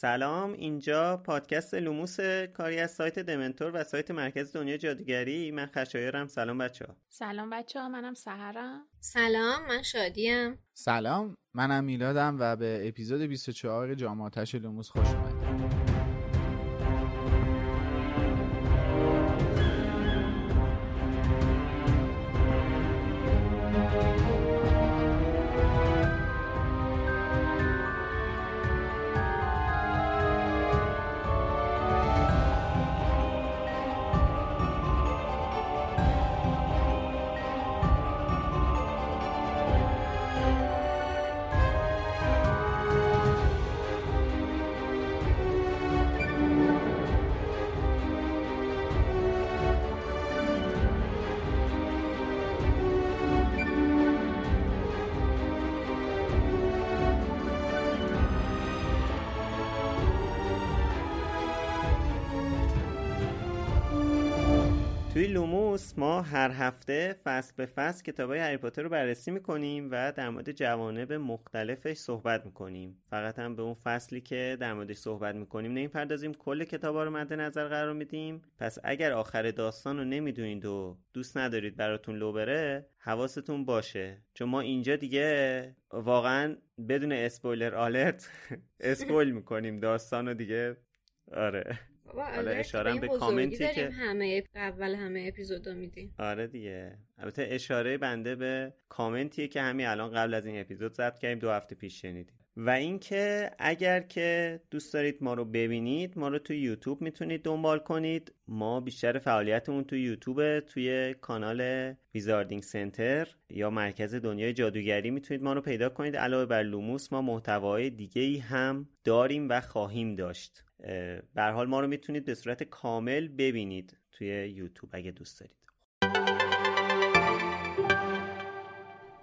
سلام اینجا پادکست لوموس کاری از سایت دمنتور و سایت مرکز دنیا جادوگری. من خشایارم. سلام بچه ها سلام بچه ها منم سحرم. سلام من شادیم. سلام منم میلادم و به اپیزود 24 جامعاتش لوموس خوش اومدید. ما هر هفته فصل به فصل کتاب های هری پاتر رو بررسی می‌کنیم و در مورد جوانب مختلفش صحبت می‌کنیم. فقط هم به اون فصلی که در موردش صحبت می‌کنیم نمی‌پردازیم. کل کتاب ها رو مد نظر قرار میدیم. پس اگر آخر داستان رو نمی‌دونید و دوست ندارید براتون لو بره حواستون باشه. چون ما اینجا دیگه واقعا بدون اسپویلر آلرت اسپویل می‌کنیم. داستان رو دیگه. آره. حالا اشاره به کامنتی که همه اول همه اپیزودا میدیم. آره دیگه. البته اشاره بنده به کامنتیه که همین الان قبل از این اپیزود ضبط کردیم دو هفته پیش شنیدیم. و اینکه اگر که دوست دارید ما رو ببینید ما رو توی یوتیوب می‌تونید دنبال کنید. ما بیشتر فعالیتمون توی یوتیوب توی کانال ویزاردینگ سنتر یا مرکز دنیای جادوگری می‌تونید ما رو پیدا کنید. علاوه بر لوموس ما محتوای دیگه ای هم داریم و خواهیم داشت. به حال ما رو می‌تونید به صورت کامل ببینید توی یوتیوب اگه دوست دارید.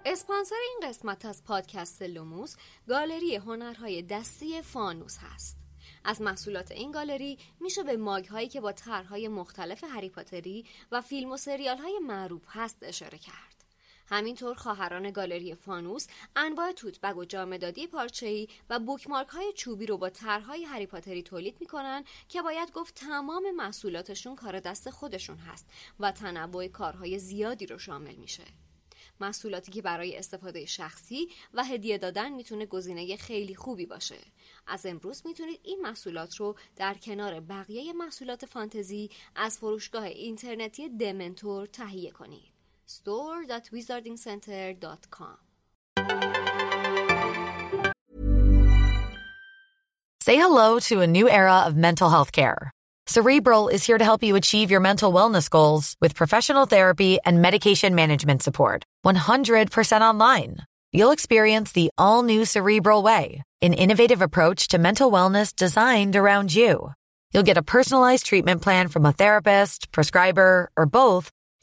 اسپانسر این قسمت از پادکست لوموس گالری هنرهای دستی فانوس هست. از محصولات این گالری میشه به ماگ هایی که با طرحهای مختلف هری پاتری و فیلم و سریال های معروف هست اشاره کرد. همینطور خواهران گالری فانوس انواع توت بگ و جامدادی پارچه‌ای و بوکمارک های چوبی رو با طرحهای هری پاتری تولید می‌کنن که باید گفت تمام محصولاتشون کار دست خودشون هست و تنوع کارهای زیادی رو شامل میشه. محصولاتی که برای استفاده شخصی و هدیه دادن می‌تونه گزینه خیلی خوبی باشه. از امروز می‌تونید این محصولات رو در کنار بقیه محصولات فانتزی از فروشگاه اینترنتی دمنتور تهیه کنید. store.wizardingcenter.com. Say hello to a new era of mental health care. Cerebral is here to help you achieve your mental wellness goals with professional therapy and medication management support. 100% online. You'll experience the all new Cerebral Way, an innovative approach to mental wellness designed around you. You'll get a personalized treatment plan from a therapist, prescriber, or both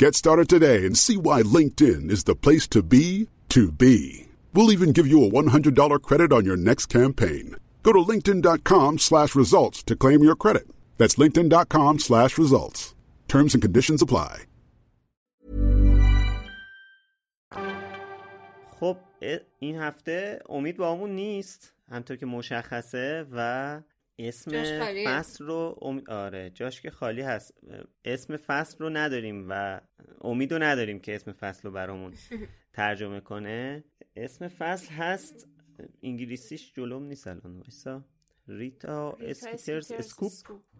Get started today and see why LinkedIn is the place to be to be. We'll even give you a $100 credit on your next campaign. Go to linkedin.com slash results to claim your credit. That's linkedin.com slash results. Terms and conditions apply. خب این هفته امید با همون نیست همطور که مشخصه و اسم. فصل رو ام... آره جاش که خالی هست. اسم فصل رو نداریم و امید رو نداریم که اسم فصل رو برامون ترجمه کنه. اسم فصل هست انگلیسیش جلوم نیست الان وایسا. Rita Skeeter's Scoop.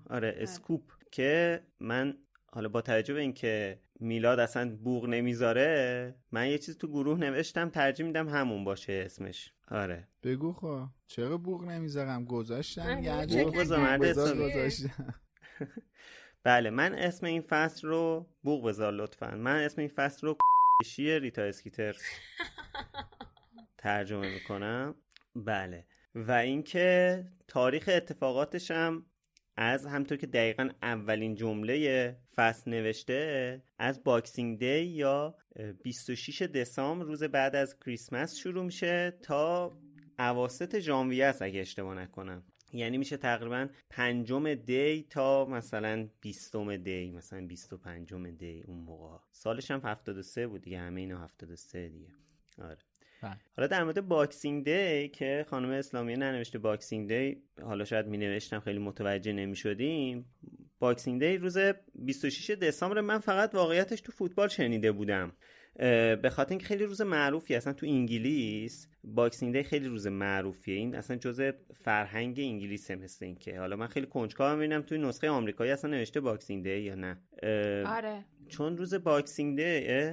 آره. Scoop. که من حالا با توجه به اینکه میلاد اصلا بوق نمی‌ذاره من یه چیز تو گروه نوشتم ترجیح میدم همون باشه اسمش. آره. بگو خب. چرا بوق نمی‌ذارم؟ گذاشتم یه. گذاشتم؟ بله من اسم این فصل رو بوق بذار لطفا. من اسم این فصل رو شی ریتا اسکیتر ترجمه می‌کنم. بله. و اینکه تاریخ اتفاقاتش هم از همینطور که دقیقا اولین جمله فصل نوشته از Boxing Day یا اه، 26 دسامبر روز بعد از کریسمس شروع میشه تا اواسط ژانویه است اگه اشتباه نکنم. یعنی میشه تقریبا پنجم دی تا مثلا بیستم دی مثلا بیست و پنجم دی اون موقع. سالش هم 73 بود دیگه همه اینا 73 دیگه. آره. بله. حالا در مورد Boxing Day که خانم اسلامی ننوشته Boxing Day حالا شاید می نوشتم خیلی متوجه نمی شدیم Boxing Day روز 26 دسامبر من فقط واقعیتش تو فوتبال شنیده بودم. به خاطر اینکه خیلی روز معروفی اصلا تو انگلیس Boxing Day خیلی روز معروفیه. این اصلا جزء فرهنگ انگلیسه مثل اینکه. حالا من خیلی کنجکاوم ببینم توی نسخه آمریکایی اصلا نوشته Boxing Day یا نه. آره. چون روز Boxing Day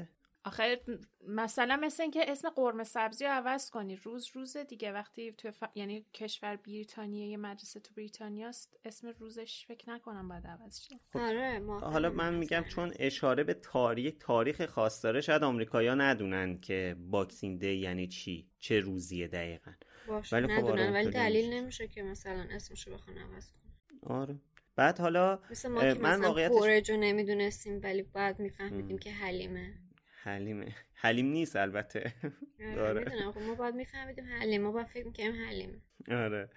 آخه مثلا مثل اینکه اسم قرمه سبزی رو عوض کنی. روز روز دیگه وقتی تو ف... یعنی کشور بریتانیا یه مدرسه تو بریتانیاست اسم روزش فکر نکنم باید عوض شه. آره ما حالا من میگم چون اشاره به تاریخ تاریخ خاص داره شاید آمریکایی‌ها ندونن که باکسینگ دی یعنی چی چه روزیه دقیقا. باشه ولی خب آره، ندونن ولی دلیل نمیشه. که مثلا اسمشو بخوان عوض کنن. آره. بعد حالا مثل ما که من مثلا واقعیتش- نمی‌دونستیم ولی بعد میفهمیدیم که حلیمه. حلیمه. حلیم نیست البته. آره. می‌دونم. خب ما باید میفهمیدیم حلیمه ما باید فکر می‌کنیم حلیمه آره.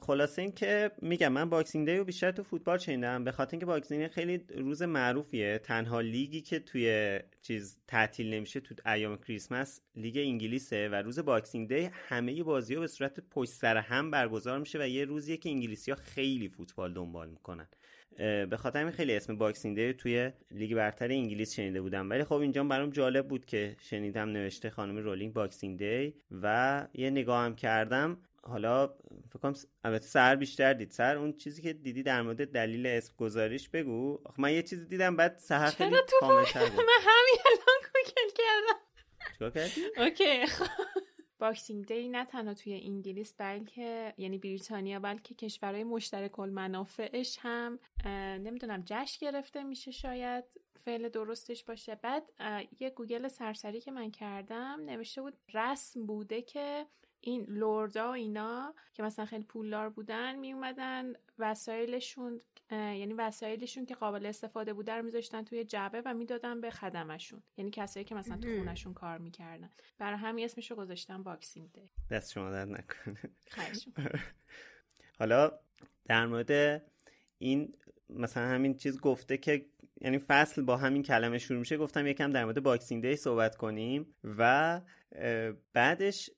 خلاصه این که میگم من باکسینگ دی رو بیشتر تو فوتبال شنیدم. به خاطر اینکه باکسینگ دی خیلی روز معروفیه. تنها لیگی که توی چیز تعطیل نمیشه تو ایام کریسمس لیگ انگلیسه و روز باکسینگ دی همه بازی ها به صورت پشت سر هم برگزار میشه و یه روزیه که انگلیسی ها خیلی فوتبال دنبال می‌کنن. به خاطر همین خیلی اسم باکسینگ دی توی لیگ برتر انگلیس شنیده بودم. ولی خب اینجا برام جالب بود که شنیدم نوشته خانم رولینگ باکسینگ دی و یه نگاه هم کردم. حالا فکر کنم البته سر بیشتر دید. سر اون چیزی که دیدی در مورد دلیل اسم گذاریش بگو. آخه من یه چیزی دیدم بعد سهر خیلی بود. من همین الان گوگل کردم. چیکار کردی؟ اوکی باکسینگ دی نه تنها توی انگلیس بلکه یعنی بریتانیا بلکه کشورهای مشترک المنافعش هم نمی‌دونم جشن گرفته میشه شاید فعل درستش باشه. بعد یه گوگل سرسری که من کردم نوشته بود رسم بوده که این lord ا اینا که مثلا خیلی پولدار بودن می اومدن وسایلشون یعنی وسایلشون که قابل استفاده بوده رو میذاشتن توی جعبه و می‌دادن به خدمه‌شون. یعنی کسایی که مثلا تو. خونشون کار می‌کردن. برای همین اسمشو گذاشتن باکسینگ دی. دست شما درد نکنه. خواهش می‌کنم. حالا در مورد این مثلا همین چیز گفته که یعنی فصل با همین کلمه شروع میشه. گفتم یکم در مورد باکسینگ دی صحبت کنیم و بعدش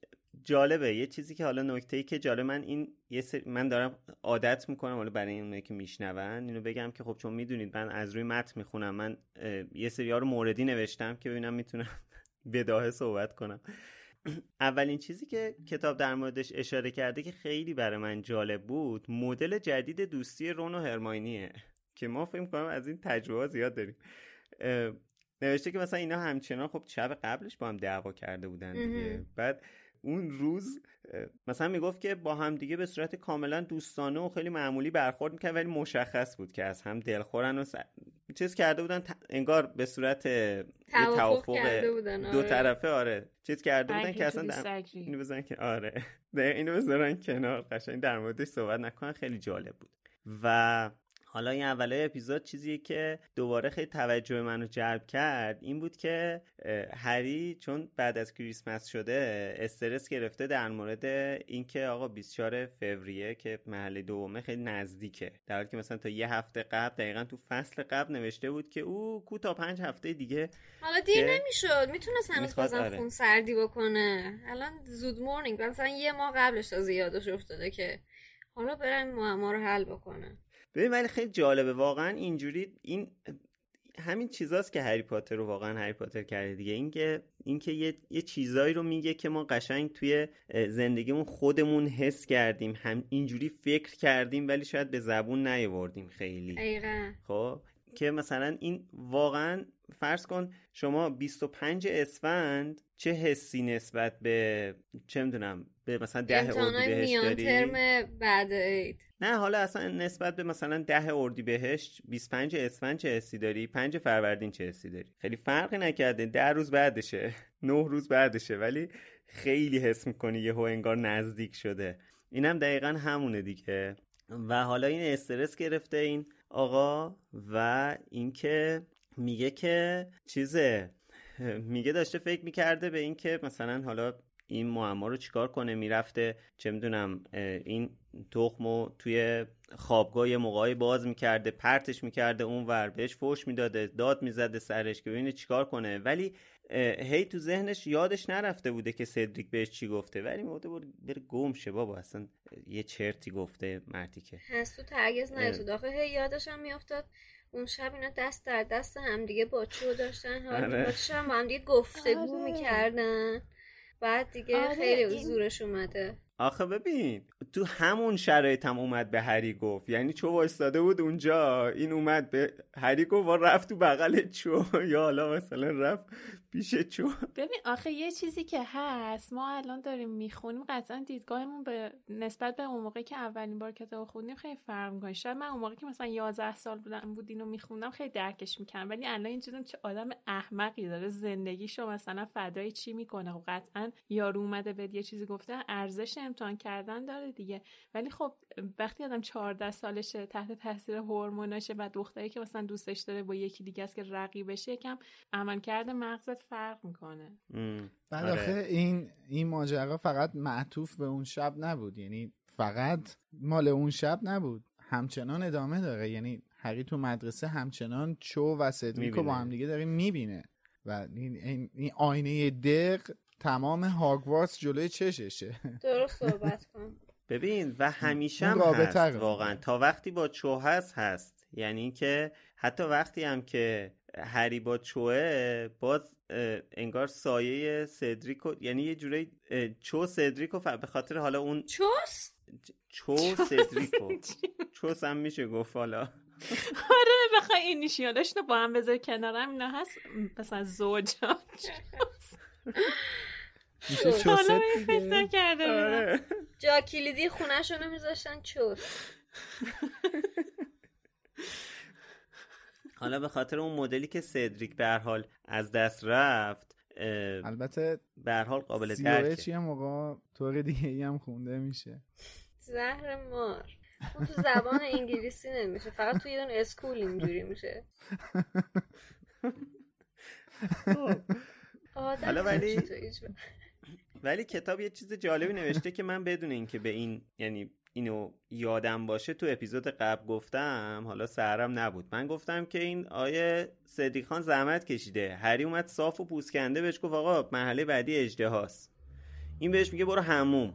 جالبه. یه چیزی که حالا نکته ای که جالب من این یه سری من دارم عادت می‌کنم حالا برای اونایی که میشنون اینو بگم که خب چون می‌دونید من از روی متن می‌خونم من یه سری ها رو موردی نوشتم که ببینم می‌تونم بداهه صحبت کنم. اولین چیزی که کتاب در موردش اشاره کرده که خیلی برای من جالب بود مدل جدید دوستی رون و هرماینیه که ما فکر کنم از این تجربه زیاد داریم. نوشته که مثلا اینا همچنان خب شب قبلش با هم دعوا کرده بودن دیگه. بعد اون روز مثلا می‌گفت که با هم دیگه به صورت کاملا دوستانه و خیلی معمولی برخورد می‌کرد ولی مشخص بود که از هم دلخورن و س... چیز کرده بودن ت- انگار به صورت توافق دو آره. طرفه آره. چیز کرده بودن که اصلا در... اینو بزنن که آره. اینو بذارن کنار قشنگ در موردش صحبت نکنن خیلی جالب بود. و حالا این اولای اپیزود چیزیه که دوباره خیلی توجه منو جلب کرد. این بود که هری چون بعد از کریسمس شده استرس گرفته در مورد اینکه آقا 24 فوریه که محل دومه خیلی نزدیکه. در حالی که مثلا تا یه هفته قبل دقیقا تو فصل قبل نوشته بود که او کو تا پنج هفته دیگه حالا دیر نمی‌شد. می‌تونست هنوز بازم آره. خون سردی بکنه. الان زود مورنینگ مثلا یه ماه قبلش تا زیادش افتاده که حالا برن معما رو حل بکنه ببین ولی خیلی جالبه. واقعا اینجوری این همین چیزاست که هری پاتر رو واقعا هری پاتر کرده دیگه. اینکه اینکه یه یه چیزایی رو میگه که ما قشنگ توی زندگیمون خودمون حس کردیم هم اینجوری فکر کردیم ولی شاید به زبون نیاوردیم خیلی. خب که مثلا این واقعا فرض کن شما 25 اسفند چه حسی نسبت به چه می‌دونم به مثلا ده اردیبهشت داری؟ ترم بعد عید. نه حالا اصلا نسبت به مثلا ده اردیبهشت 25 اسفند چه حسی داری؟ 5 فروردین چه حسی داری؟ خیلی فرقی نکرده ده روز بعدشه نه روز بعدشه ولی خیلی حس می‌کنی یهو انگار نزدیک شده. اینم دقیقا همونه دیگه. و حالا این استرس گرفته این آقا و اینکه میگه که چیزه میگه داشته فکر می‌کرده به اینکه مثلا حالا این معما رو چیکار کنه می‌رفته چه می‌دونم این تخمو توی خوابگاه یه موقعی باز می‌کرده پرتش می‌کرده اون ور بهش فوش می‌داده داد می‌زده سرش که ببینه چیکار کنه. ولی هی تو ذهنش یادش نرفته بوده که سدریک بهش چی گفته. ولی موده بره گم شه بابا اصلا یه چرتی گفته مردی که. هست تو ترگز نیست داخل هی یادش هم میافتاد اون شب اینا دست در دست همدیگه با چو داشتن آره. هم با همدیگه گفتگو آره. می‌کردن بعد دیگه آره خیلی زورش اومده آخه ببین تو همون شرایط هم اومد به هری گفت یعنی چو وایستاده بود اونجا این اومد به هری گفت و رفت تو بغل چو یا حالا مثلا رفت پیش چو ببین آخه یه چیزی که هست ما الان داریم می‌خونیم قطعا دیدگاهمون به نسبت به اون موقع که اولین بار کتاب خوندیم خیلی فرق می‌کنه. شاید من اون موقع که مثلا 11 سال بودم بود اینو میخوندم خیلی درکش می‌کنم ولی الان اینجوریه چه آدم احمقی داره. زندگیشو مثلا فدای چی می‌کنه؟ و قطعا یارو اومده به یه چیزی گفته ارزش امتحان کردن داره دیگه. ولی خب وقتی آدم 14 سالشه تحت تاثیر هورموناشه و دختری که مثلا دوستش داره با یکی دیگه است که رقیبشه یکم عملکرد مغزت فرق می‌کنه. بعد آره. آخه این این ماجرا فقط معطوف به اون شب نبود. یعنی فقط مال اون شب نبود. همچنان ادامه داره. یعنی هری تو مدرسه همچنان چو و سدریکو با هم دیگه داره می‌بینه. و این, این آینه دق تمام هاگوارتس جلوی چششه. درست صحبت کن. ببین و همیشه هم هست واقعا. تا وقتی با چو هست هست. یعنی که حتی وقتی هم که هری با چوه باز انگار سایه سدریکو یعنی یه جوری چو سدریکو به خاطر حالا اون چوس؟ چو سدریکو. چوس هم میشه گفت حالا. آره بخوای این نیشیادش رو با هم بذار کنارم اینا هست؟ مثلا زوجا میشه چوست آره. جا کلیدی خونهشونو میذاشتن چوس. حالا به خاطر اون مدلی که سدریک به حال از دست رفت البته به حال قابل درکه. چی هم موقع طور دیگه ای هم خونده میشه. زهر مار. اون تو زبان انگلیسی نمیشه فقط توی اون اسکول اینجوری میشه. حالا ولی ولی کتاب یه چیز جالبی نوشته که من بدون اینکه به این یعنی اینو یادم باشه تو اپیزود قبل گفتم حالا سهرم نبود. من گفتم که این آیه صدیق خان زحمت کشیده. هری اومد صاف و پوسکنده بهش گفت آقا محله بعدی اجده هاست این بهش میگه برو هموم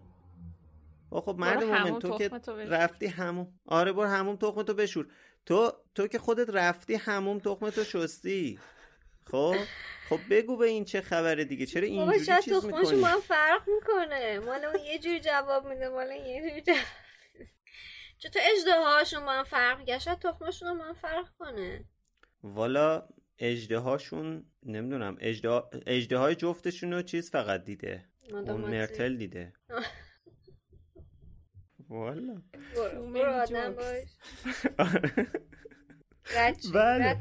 خب مرد مومن تو که رفتی هموم آره برو هموم تخم تو بشور. تو تو که خودت رفتی هموم تخم تو شستی. خب خب بگو به این چه خبره دیگه چرا اینجوری چیز می‌کنی؟ ما فرق می‌کنه. مال اون یه جوری جواب میده مال یه جوری جواب چطور اجده هاشون با هم فرق شاید تخمشون با هم فرق کنه. والا اجده هاشون نمی‌دونم اجده های جفتشون رو چیز فقط دیده. اون مرتل دیده. والا. برو آدم باش. بله.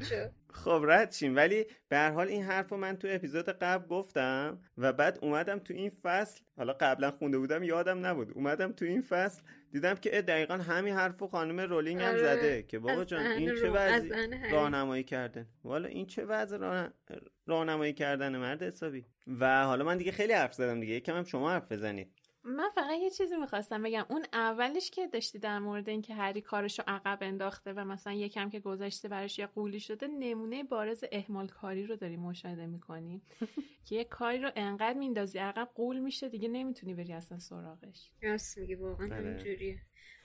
خب رد شیم. ولی به هر حال این حرف رو من تو اپیزود قبل گفتم و بعد اومدم تو این فصل. حالا قبلا خونده بودم یادم نبود. اومدم تو این فصل دیدم که دقیقا همین حرف و خانم رولینگ هم آره. زده که بابا جان این چه رو- وضع. راهنمایی کردن. والا این چه وضع راه- راهنمایی کردن مرد حسابی؟ و حالا من دیگه خیلی حرف زدم دیگه. یکم هم شما حرف بزنید. من فقط یه چیزی می‌خواستم بگم. اون اولش که داشتی در مورد اینکه هری کارشو عقب انداخته و مثلا یکم که گذشته براش یه قولی شده نمونه بارز اهمال کاری رو داری مشاهده می‌کنی که یه کاری رو انقدر میندازی عقب قول میشه دیگه نمی‌تونی بری اصلا سراغش. راست میگی واقعا بله.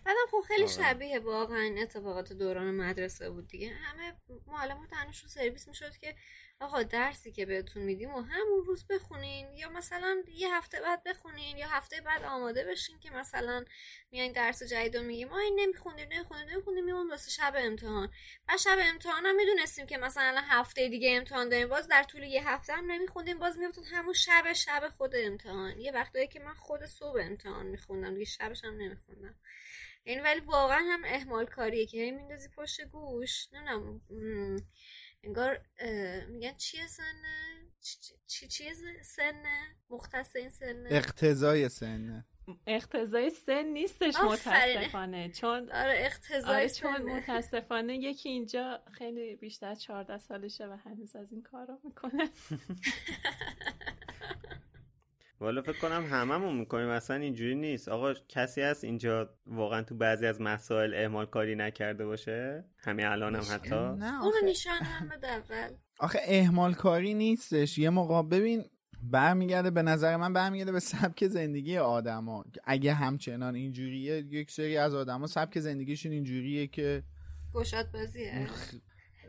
بعدم خب خیلی آره. شبیه واقعا اتفاقات دوران مدرسه بود دیگه. همه معلمات تنشون سرویس می‌شد که آقا درسی که بهتون میدیم و همون روز بخونین یا مثلا یه هفته بعد بخونین یا هفته بعد آماده بشین که مثلا میاین درس جدید رو میگیم. ما این نمیخوندیم نمیخوندیم نمیخوندیم میمون واسه شب امتحان. بعد شب امتحان هم می‌دونستیم که مثلا هفته دیگه امتحان داریم. باز در طول یه هفته هم نمیخوندیم. باز میافتاد همون شب شب خود امتحان. یه وقتایی که من خود صبح امتحان میخوندم دیگه شبش هم نمیخوندم. یعنی ولی واقعا هم اهمال کاریه که هی میندازی پشت گوش. نمی‌دونم انگار میگن چیه سنه چی چی چیه سنه مختص این سنه اقتضای سنه اقتضای سن نیستش. متاسفانه. چون آره اقتضای آره چون متاسفانه یکی اینجا خیلی بیشتر از 14 سالشه و هنوز از این کارا می‌کنه. والا فکر کنم هممون می‌کنیم. اصلا اینجوری نیست. آقا کسی هست اینجا واقعا تو بعضی از مسائل اعمال کاری نکرده باشه؟ همین الان هم حتی؟ نه اونو آخه, نشان هم اول آخه اهمال کاری نیستش. یه موقع ببین برمیگرده به نظر من برمیگرده به سبک زندگی آدما. اگه همچنان اینجوریه یک سری از آدما سبک زندگیشون اینجوریه که گشاد بازیه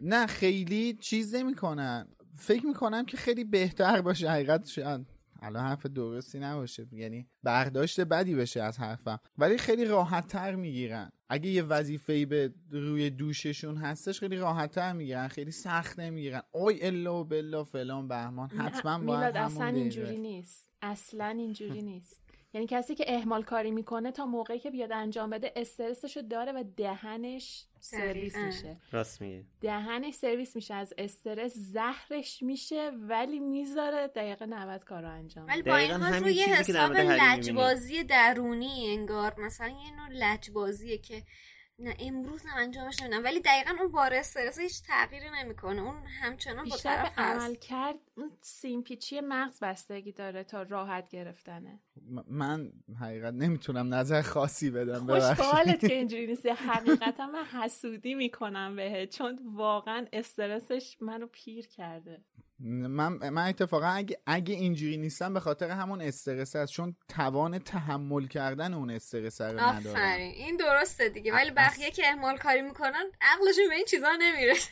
نه خیلی چیز نمی‌کنن. فکر می‌کنم که خیلی بهتر باشه حقیقت شاید الان حرف درستی نباشه. یعنی برداشت بدی بشه از حرفم. ولی خیلی راحت تر می‌گیرن. اگه یه وظیفه به روی دوششون هستش خیلی راحت تر می‌گیرن. خیلی سخت نمی‌گیرن. اوی الا و بلا فلان بهمان. حتما باید اصلا. اینجوری نیست. اصلا اینجوری نیست. یعنی کسی که اهمال کاری می‌کنه تا موقعی که بیاد انجام بده استرسشو داره و دهنش سرویس. میشه راست میگه دهنش سرویس میشه از استرس زهرش میشه ولی می‌ذاره دقیقه 90 کار رو انجام ولی بده. با این حال روی حساب. لجبازی درونی انگار مثلا یه نوع لجبازیه که نه امروز هم انجامش نمیدم. ولی دقیقا اون بار استرس هیچ تغییری نمی‌کنه. اون همچنان با بیشتر طرف به عمل هست. کرد اون سیمپیچی مغز بستگی داره تا راحت گرفتنه. م- من حقیقت نمی‌تونم نظر خاصی بدم خوش ببخشید. به حالت که اینجوری نیست حقیقتا من حسودی می‌کنم بهت چون واقعا استرسش منو پیر کرده. من من اتفاقا اگه, اگه اینجوری نیستم به خاطر همون استرس است چون توان تحمل کردن اون استرس رو ندارم. آفرین. این درسته دیگه. ولی بقیه که اهمال کاری می‌کنن عقلشون به این چیزا نمی‌رسه.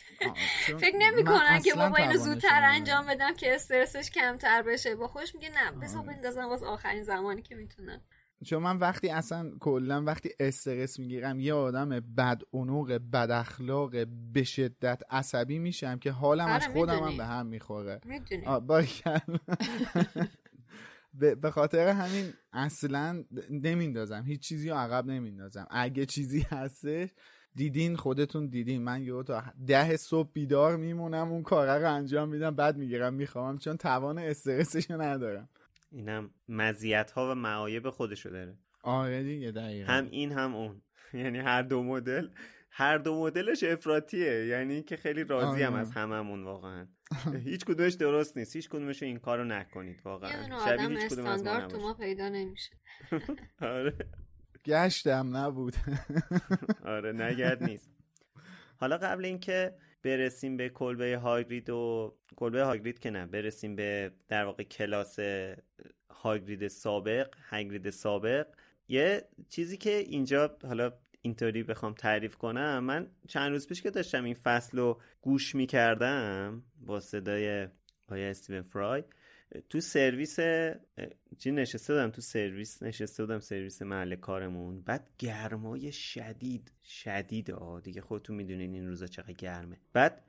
چون فکر نمی‌کنن که بابا اینو زودتر. انجام بدم که استرسش کمتر بشه. با خودش میگه نه بذار. بندازم واسه آخرین زمانی که می‌تونم. چون من وقتی اصلا کلا وقتی استرس می‌گیرم یه آدم بد عنوق بد اخلاق به شدت عصبی میشم که حالم آره، از خودم هم. به هم می‌خوره. به خاطر همین اصلا نمیندازم. هیچ چیزی رو عقب نمیندازم. اگه چیزی هستش دیدین خودتون دیدین. من یه تا ده صبح بیدار میمونم اون کاره رو انجام میدم بعد می‌گیرم می‌خوام. چون توان استرسش ندارم. اینم مزیت ها و معایب خودشو داره. آره دیگه دقیقا. هم این هم اون. یعنی هر دو مدل هر دو مدلش افراطیه. یعنی که خیلی راضی هم آره. از هممون واقعا. هیچ کدومش درست نیست. هیچ کدومش این کارو نکنید واقعا. شبیه هیچ کدوم از ما استاندارد تو ما. پیدا نمیشه. آره. گشتم نبود. آره نگرد نیست. حالا قبل اینکه برسیم به کلبه هاگرید و کلبه هاگرید که نه برسیم به در واقع کلاس هاگرید سابق هاگرید سابق. یه چیزی که اینجا حالا اینطوری بخوام تعریف کنم من چند روز پیش که داشتم این فصل رو گوش می‌کردم با صدای آیا استیون فرای تو سرویس چی نشسته بودم؟ تو سرویس نشسته بودم سرویس محل کارمون. بعد گرمای شدید شدید آه دیگه خودتون می‌دونین این روزا چقدر گرمه. بعد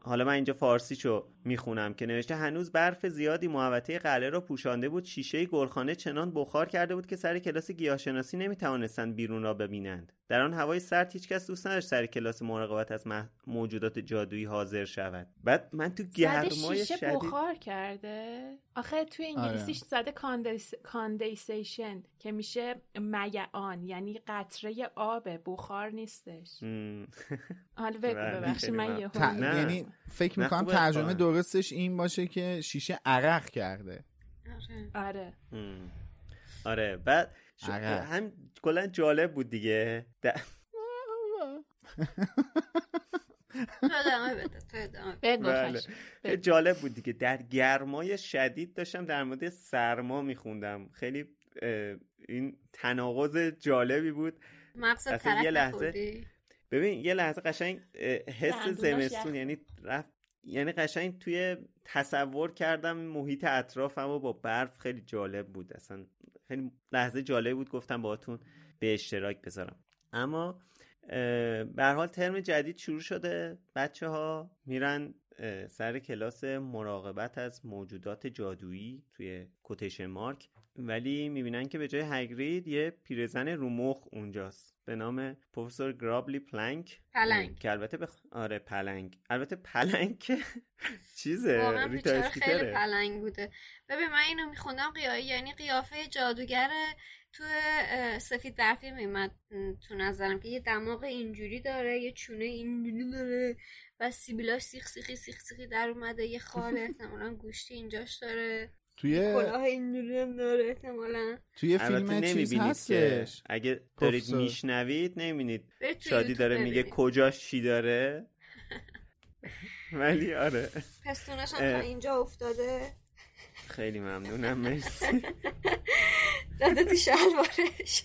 حالا من اینجا فارسیشو می‌خونم که نوشته هنوز برف زیادی محوطه قلعه را پوشانده بود. شیشه گلخانه چنان بخار کرده بود که سر کلاس گیاهشناسی نمی‌توانستند بیرون را ببینند. در آن هوای سرد هیچکس دوست نداشت سر کلاس مراقبت از موجودات جادویی حاضر شود. بعد من تو گرمای شدید بخار کرده؟ آخه توی انگلیسیش آره. زده conden... condensation که میشه میعان یعنی قطره آب بخار نیستش. حالا بگو بله، ببخشید من یه یعنی فکر می‌کنم ترجمه درستش این باشه که شیشه عرق کرده. آره. آره بعد هم کلا جالب بود دیگه. بله. جالب بود دیگه. در گرمای شدید داشتم در مورد سرما میخوندم. خیلی این تناقض جالبی بود. اصلا یه لحظه ببین یه لحظه قشنگ حس زمستون یعنی رفت یعنی قشنگ توی تصور کردم محیط اطرافم و با برف خیلی جالب بود. اصلا خیلی لحظه جالب بود گفتم باهاتون به اشتراک بذارم. اما به حال ترم جدید شروع شده. بچه ها میرن سر کلاس مراقبت از موجودات جادویی توی quotation mark. ولی می‌بینن که به جای هگرید یه پیرزن رومخ اونجاست. به نام پروفسور گرابلی پلنک. پلنک که البته بخ... آره پلنگ البته پلنگ چیزه ریتا خیلی پلنگ بوده. ببین من اینو میخوندم قیایی. یعنی قیافه جادوگر تو سفید برفی میمد. تو نظرم که یه دماغ اینجوری داره یه چونه اینجوری داره و سیبیلاش سیخ سیخی سیخ سیخی در اومده یه خال احتمالا گوشتی اینجاش داره. توی کلاه اینجوری هم داره احتمالا. توی فیلم چیز هستش. اگه دارید میشنوید نمی‌بینید. شادی داره میگه کجاش چی داره. ولی آره. پستونش هم تا اینجا افتاده. خیلی ممنونم مرسی. داده تو شلوارش.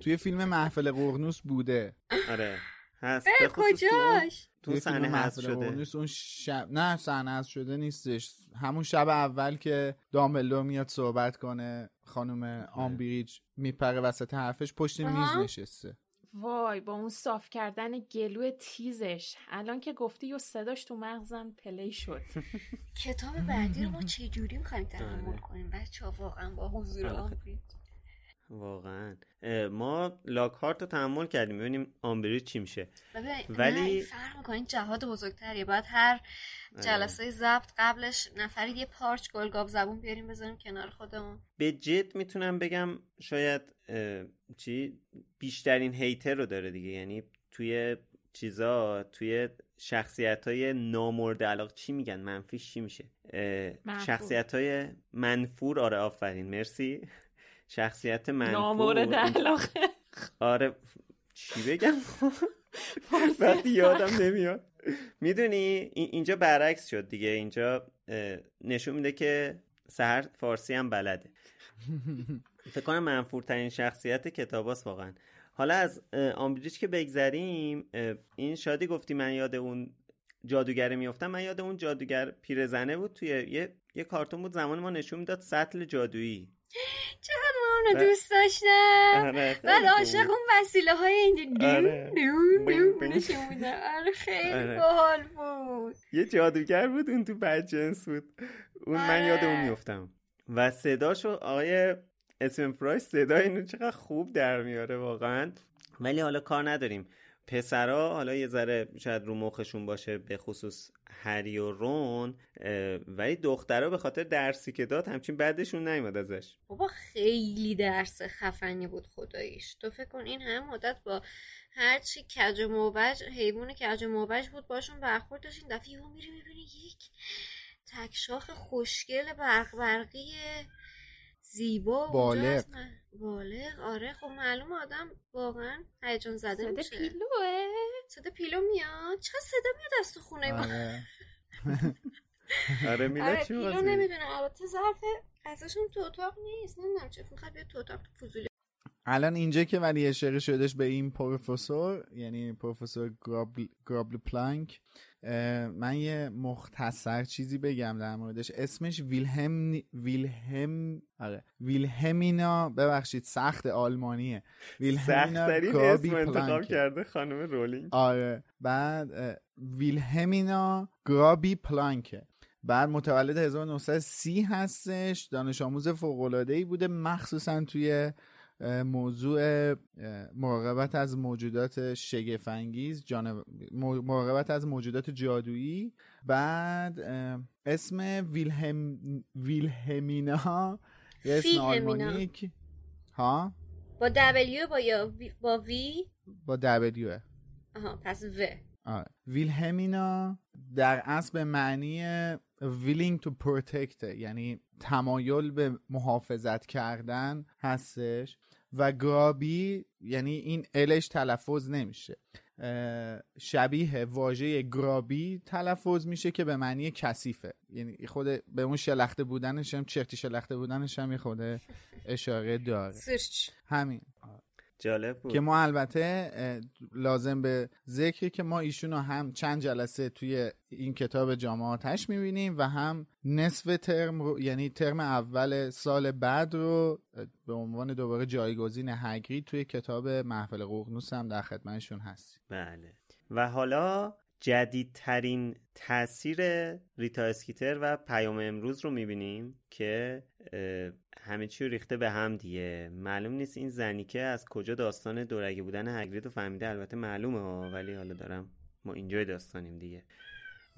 توی فیلم محفل قرنوس بوده. آره. هست. کجاش؟ تو صحنه هست شده. نیست اون شب نه صحنه هست شده نیستش. همون شب اول که دامبلو میاد صحبت کنه خانم. آمبریج میپره وسط حرفش پشت میز نشسته. وای با اون صاف کردن گلو تیزش. الان که گفتی و صداش تو مغزم پلی شد. کتاب بعدی رو ما چه جوری می‌خوایم تحمل. کنیم؟ بچه واقعا با حضور آمبریج. واقعا. ما لاکهارت رو تحمل کردیم ببینیم آمبری چی میشه. ولی فرق می‌کنین جهاد بزرگتریه. باید هر آره. جلسه ضبط قبلش نفری یه پارچ گلگاب زبون بیاریم بذاریم کنار خودمون. به جد می‌تونم بگم شاید چی؟ بیشترین هیتر رو داره دیگه. یعنی توی چیزا توی شخصیت های نامورد علاقه چی میگن؟ منفیش چی میشه؟ شخصیت های منفور. آره آفرین. مرسی. شخصیت منفور. نامورد علاقه. آره چی بگم؟ وقتی یادم نمیاد. می‌دونی اینجا برعکس شد دیگه. اینجا نشون میده که سهر فارسی هم بلده. فکر کنم منفورترین شخصیت کتاباست واقعا. حالا از آمبریج که بگذریم این شادی گفتی من یاد اون جادوگره میفتم من یاد اون جادوگر پیرزنه بود. توی یه, یه کارتون بود. زمان ما نشون می‌داد سطل جادویی. چقدر ما اونو دوست داشتم. آره، بعد عاشق اون وسیله های اینجا. آره. آره خیلی باحال بود. یه جادوگر بود اون تو بدجنس بود. اون من یاد اون میفتم و صداشو آقای اسم پرایس صدای اینو چقدر خوب در میاره واقعا. ولی حالا کار نداریم. پسرا حالا یه ذره شاید رو مخشون باشه به خصوص هری و رون ولی دخترها به خاطر درسی که داد همچین بعدشون نیومد ازش. بابا خیلی درس خفنی بود خداییش. تو فکر کن این هم مدت با هرچی کج و موبج حیوان کج و موبج بود باشون برخورد داشتین. دفعه یهو میری می‌بینی یک تکشاخ خوشگل برق برقی زیبا بالغ. بالغ. آره. خب معلوم آدم واقعا هیجان زده صدا میشه. پیلوه صدا پیلو میاد. چقدر صدا میاد از تو خونه آره. آره میلاد آره پیلو نمی‌دونه البته ظرف ازشون تو اتاق نیست. نمی‌دونم چه. می‌خواد بیاد تو اتاق تو فضولی. الان اینجا که ولی اشاره شدش به این پروفسور یعنی پروفسور گرابل, پلانک من یه مختصر چیزی بگم در موردش. اسمش ویلهم ویلهم آره. ویلهمینا ببخشید سخت آلمانیه. ویلهمینا اسم انتخاب کرده خانم رولینگ. آره. بعد ویلهمینا گرابی پلانکه. بعد متولد 1930 هستش. دانش آموز فوق ای بوده. مخصوصا توی موضوع مراقبت از موجودات شگفنگیز جانب... مراقبت از موجودات جادویی. بعد اسم ویلهم ویلهمینا اسم آلمانی ها؟ با دبلیو با یا با وی؟ با دبلیو. آها پس و. ویلهمینا در اصل به معنی willing to protect یعنی تمایل به محافظت کردن هستش. و گرابی یعنی این الش تلفظ نمیشه. شبیه واژه گرابی تلفظ میشه که به معنی کثیفه. یعنی خود به اون شلخته بودنش هم چرتی شلخته بودنش هم خود اشاره داره. همین. جالب بود. که ما البته لازم به ذکری که ما ایشونو هم چند جلسه توی این کتاب جامعاتش می‌بینیم و هم نصف ترم رو یعنی ترم اول سال بعد رو به عنوان دوباره جایگزین هگری توی کتاب محفل ققنوس هم در خدمتشون هست بله. و حالا جدیدترین تاثیر ریتا اسکیتر و پیام امروز رو می‌بینیم که همه چی ریخته به هم دیگه. معلوم نیست این زنی که از کجا داستان دورگه بودن هگرید رو فهمیده. البته معلومه ها ولی حالا دارم ما اینجای داستانیم دیگه.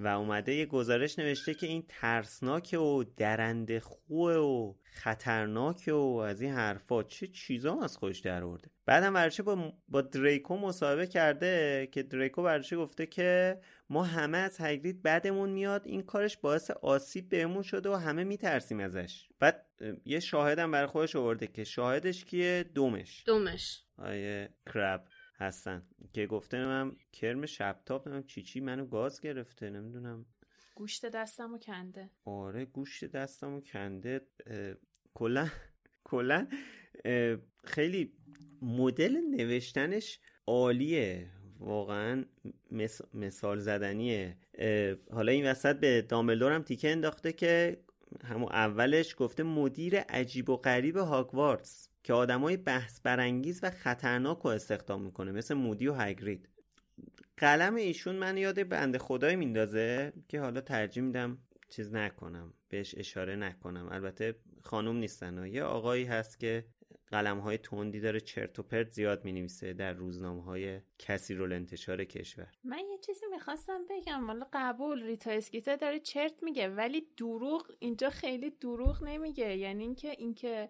و اومده یه گزارش نوشته که این ترسناکه و درنده خوه و خطرناکه و از این حرفا چه چیزا از خوش در آورده. بعدم ورچه با, با دریکو مصاحبه کرده که دریکو ورچه گفته که ما همه از هگرید بعدمون میاد این کارش باعث آسیب بهمون شده و همه میترسیم ازش. بعد یه شاهدم برای خودش آورده که شاهدش کیه؟ دومش. دومش. آیه کرب. هستن. که گفته من کرم شبتاب نمیم چی چی منو گاز گرفته نمی‌دونم. گوشت دستمو کنده. آره گوشت دستمو کنده. کلا کلا خیلی مدل نوشتنش عالیه. واقعا مثال زدنیه. حالا این وسط به دامبلدور هم تیکه انداخته که همون اولش گفته مدیر عجیب و غریب هاگوارتس. که آدمای بحث برانگیز و خطرناک رو استخدام می‌کنه مثل مودی و هگرید قلم ایشون من یاد بنده خدای میندازه که حالا ترجیح میدم چیز نکنم بهش اشاره نکنم. البته خانوم نیستن یه آقایی هست که قلم های تندی داره چرت و پرت زیاد می نویسه در روزنامه های کسی انتشار کشور. من یه چیزی می‌خواستم بگم. والا قبول ریتا اسکیتا داره چرت میگه ولی دروغ اینجا خیلی دروغ نمیگه. یعنی اینکه اینکه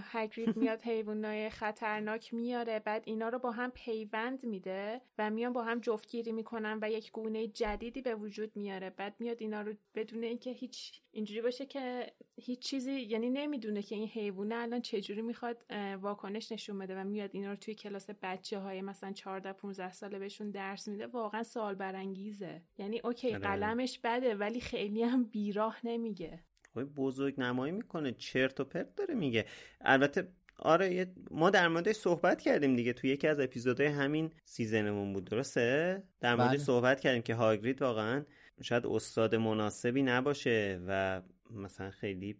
هگرید میاد حیوانای خطرناک میاره بعد اینا رو با هم پیوند میده و میان با هم جفتگیری می‌کنن و یک گونه جدیدی به وجود میاره. بعد میاد اینا رو بدون اینکه هیچ اینجوری باشه که هیچ چیزی یعنی نمی‌دونه که این حیوانه الان چجوری می‌خواد واکنش نشون بده و میاد اینا رو توی کلاس بچه های مثلا 14 15 ساله بهشون درس میده واقعا سوال برانگیزه یعنی okay آره. قلمش بده ولی خیلی هم بیراه نمیگه خب بزرگ نمایی می‌کنه چرت و پرت داره میگه البته آره ما در موردش صحبت کردیم دیگه توی یکی از اپیزودهای همین season مون بود درسته در موردش بله. صحبت کردیم که هاگرید واقعا شاید استاد مناسبی نباشه و مثلا خیلی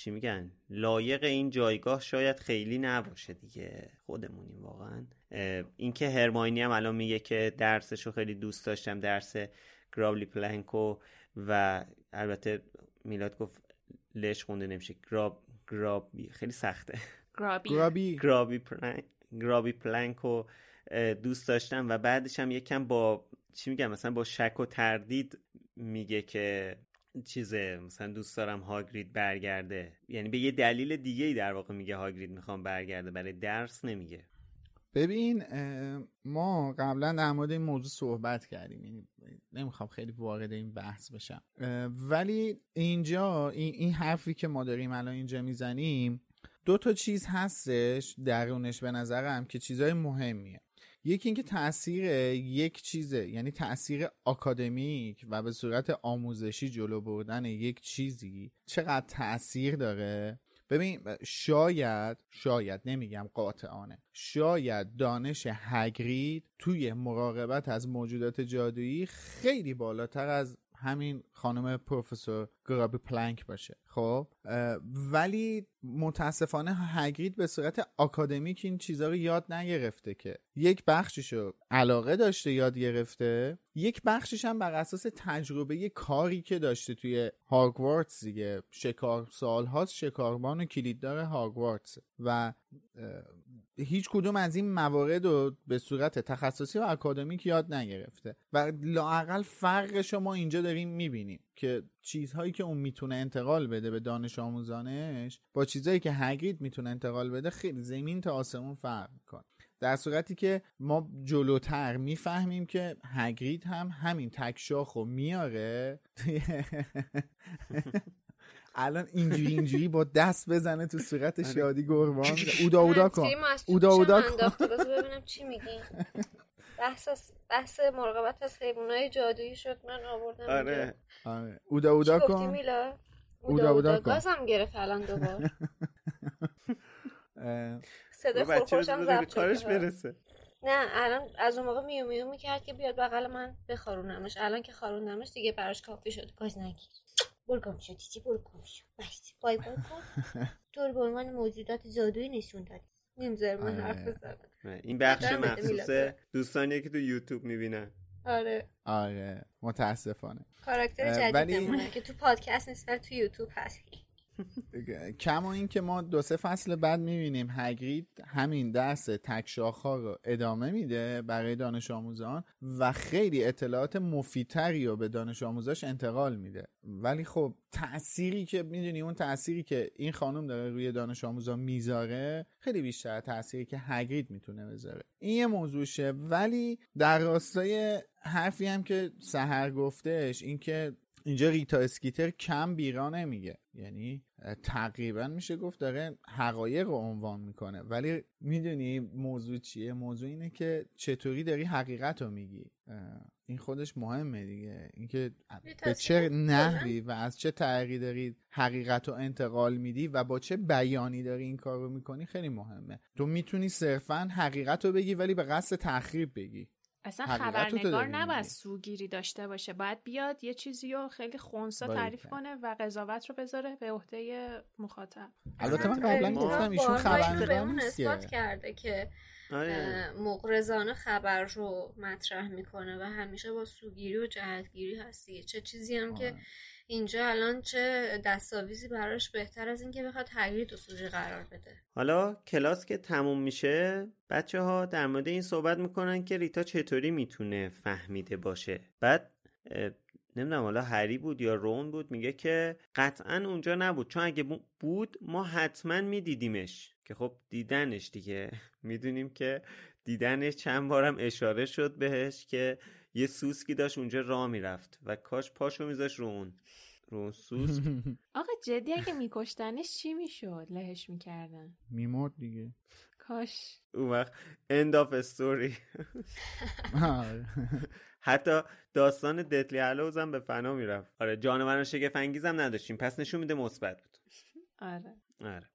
چی میگن؟ لایق این جایگاه شاید خیلی نباشه دیگه. خودمونیم واقعا. اینکه هرماینی هم الان میگه که درسش رو خیلی دوست داشتم درس گرابلی پلنکو و البته میلاد گفت لش خونده نمیشه. گراب گرابی. خیلی سخته. گرابی. گرابی. گرابی پلنک گرابی پلنکو دوست داشتم و بعدش هم یکم با چی میگم؟ مثلا با شک و تردید میگه که چیزه مثلا دوست دارم هاگرید برگرده. یعنی به یه دلیل دیگه ای در واقع میگه هاگرید می‌خوام برگرده برای درس نمیگه. ببین ما قبلا در مورد این موضوع صحبت کردیم یعنی نمی‌خوام خیلی وارد این بحث بشم. ولی اینجا این, حرفی که ما داریم الان اینجا می‌زنیم دو تا چیز هستش درونش به نظرم که چیزای مهمیه. یکی اینکه تاثیر یک چیزه یعنی تاثیر آکادمیک و به صورت آموزشی جلو بردن یک چیزی چقدر تاثیر داره؟ ببین شاید شاید نمیگم قاطعانه شاید دانش هگرید توی مراقبت از موجودات جادویی خیلی بالاتر از همین خانم پروفسور گرابی پلانک باشه خب؟ ولی متاسفانه هگرید به صورت آکادمیک این چیزها رو یاد نگرفته که. یک بخششو علاقه داشته یاد گرفته یک بخشش هم بر اساس تجربه کاری که داشته توی هاگوارتس دیگه. شکار سالهاست شکاربان و کلیددار هاگوارتس و هیچ کدوم از این موارد رو به صورت تخصصی و اکادمیک یاد نگرفته و لاقل فرق شما اینجا داریم می‌بینیم که چیزهایی که اون می‌تونه انتقال بده به دانش آموزانش با چیزهایی که هگرید می‌تونه انتقال بده خیلی زمین تا آسمون فرق می‌کنه. در صورتی که ما جلوتر می‌فهمیم که هگرید هم همین تکشاخ رو میاره. الان اینجوری اینجوری با دست بزنه تو صورت آره. شادی گربان. اودا اودا کن. اودا اودا کن. ببینم چی میگی. بحث بحث مراقبت از حیوانات جادویی شد. من آوردم آره. آره. اودا اودا کن. اودا اودا گازم گرفت الان دوبار. صدای خورخورشم ضبط کارش برسه. نه الان از اون موقع میو میو می‌کرد که بیاد بغل من بخارونمش. الان که خاروندمش دیگه براش کافی شد. گاز نگیر. برگم شد چی برگم شد. بس بای بای کن طور به عنوان موجودات زادوی نشون دادی. نمی‌ذاره من آره. حرف بزنم. این بخش مخصوص دوستانی که تو یوتیوب می‌بینن. آره. آره متاسفانه. کاراکتر جدیدمونه که تو پادکست نیست تو یوتیوب هست. کما این که ما دو سه فصل بعد می‌بینیم هگرید همین درس تکشاخ ها رو ادامه میده برای دانش آموزان و خیلی اطلاعات مفیدتری رو به دانش آموزاش انتقال میده. ولی خب تأثیری که می‌دونی اون تأثیری که این خانم داره روی دانش آموزان می‌ذاره خیلی بیشتر تأثیری که هگرید می‌تونه بذاره. این یه موضوعشه. ولی در راستای حرفی هم که سهر گفتش اینکه اینجا ریتا اسکیتر کم بیرا نمیگه. یعنی تقریبا میشه گفت داره حقایق رو عنوان می‌کنه. ولی می‌دونی موضوع چیه؟ موضوع اینه که چطوری داری حقیقت رو میگی. این خودش مهمه دیگه. اینکه به چه نحوی و از چه طریقی داری حقیقت رو انتقال میدی و با چه بیانی داری این کار رو می‌کنی خیلی مهمه. تو می‌تونی صرفا حقیقت رو بگی ولی به قصد تخریب بگی. اصلا خبرنگار نباید سوگیری داشته باشه. باید بیاد یه چیزی رو خیلی خونسا تعریف کنه و قضاوت رو بذاره به عهده مخاطب. البته من قبلا گفتم ایشون خبرنگار نیست کرده که آره. مقرزانه خبر رو مطرح می‌کنه و همیشه با سوگیری و جهتگیری هستی چه چیزی هم که اینجا الان چه دستاویزی براش بهتر از اینکه بخواد تو سوژه قرار بده. حالا کلاس که تموم میشه بچه ها در مورد این صحبت می‌کنن که ریتا چطوری می‌تونه فهمیده باشه. بعد نمی‌دونم حالا هری بود یا رون بود میگه که قطعا اونجا نبود. چون اگه بود ما حتما میدیدیمش. که خب دیدنش دیگه. می‌دونیم که دیدنش چند بارم اشاره شد بهش که یه سوسکی داشت اونجا راه می‌رفت و کاش پاشو میذاش رو اون. رو اون سوسک. آقا جدی اگه میکشتنش چی می‌شد؟ لهش می‌کردن. میمرد دیگه. کاش. اون وقت end of story. حتی داستان دتلی هلوز هم به فنا می‌رفت. آره جانوران شگفت انگیزم نداشتیم. پس نشون میده مثبت بود. آره. آره.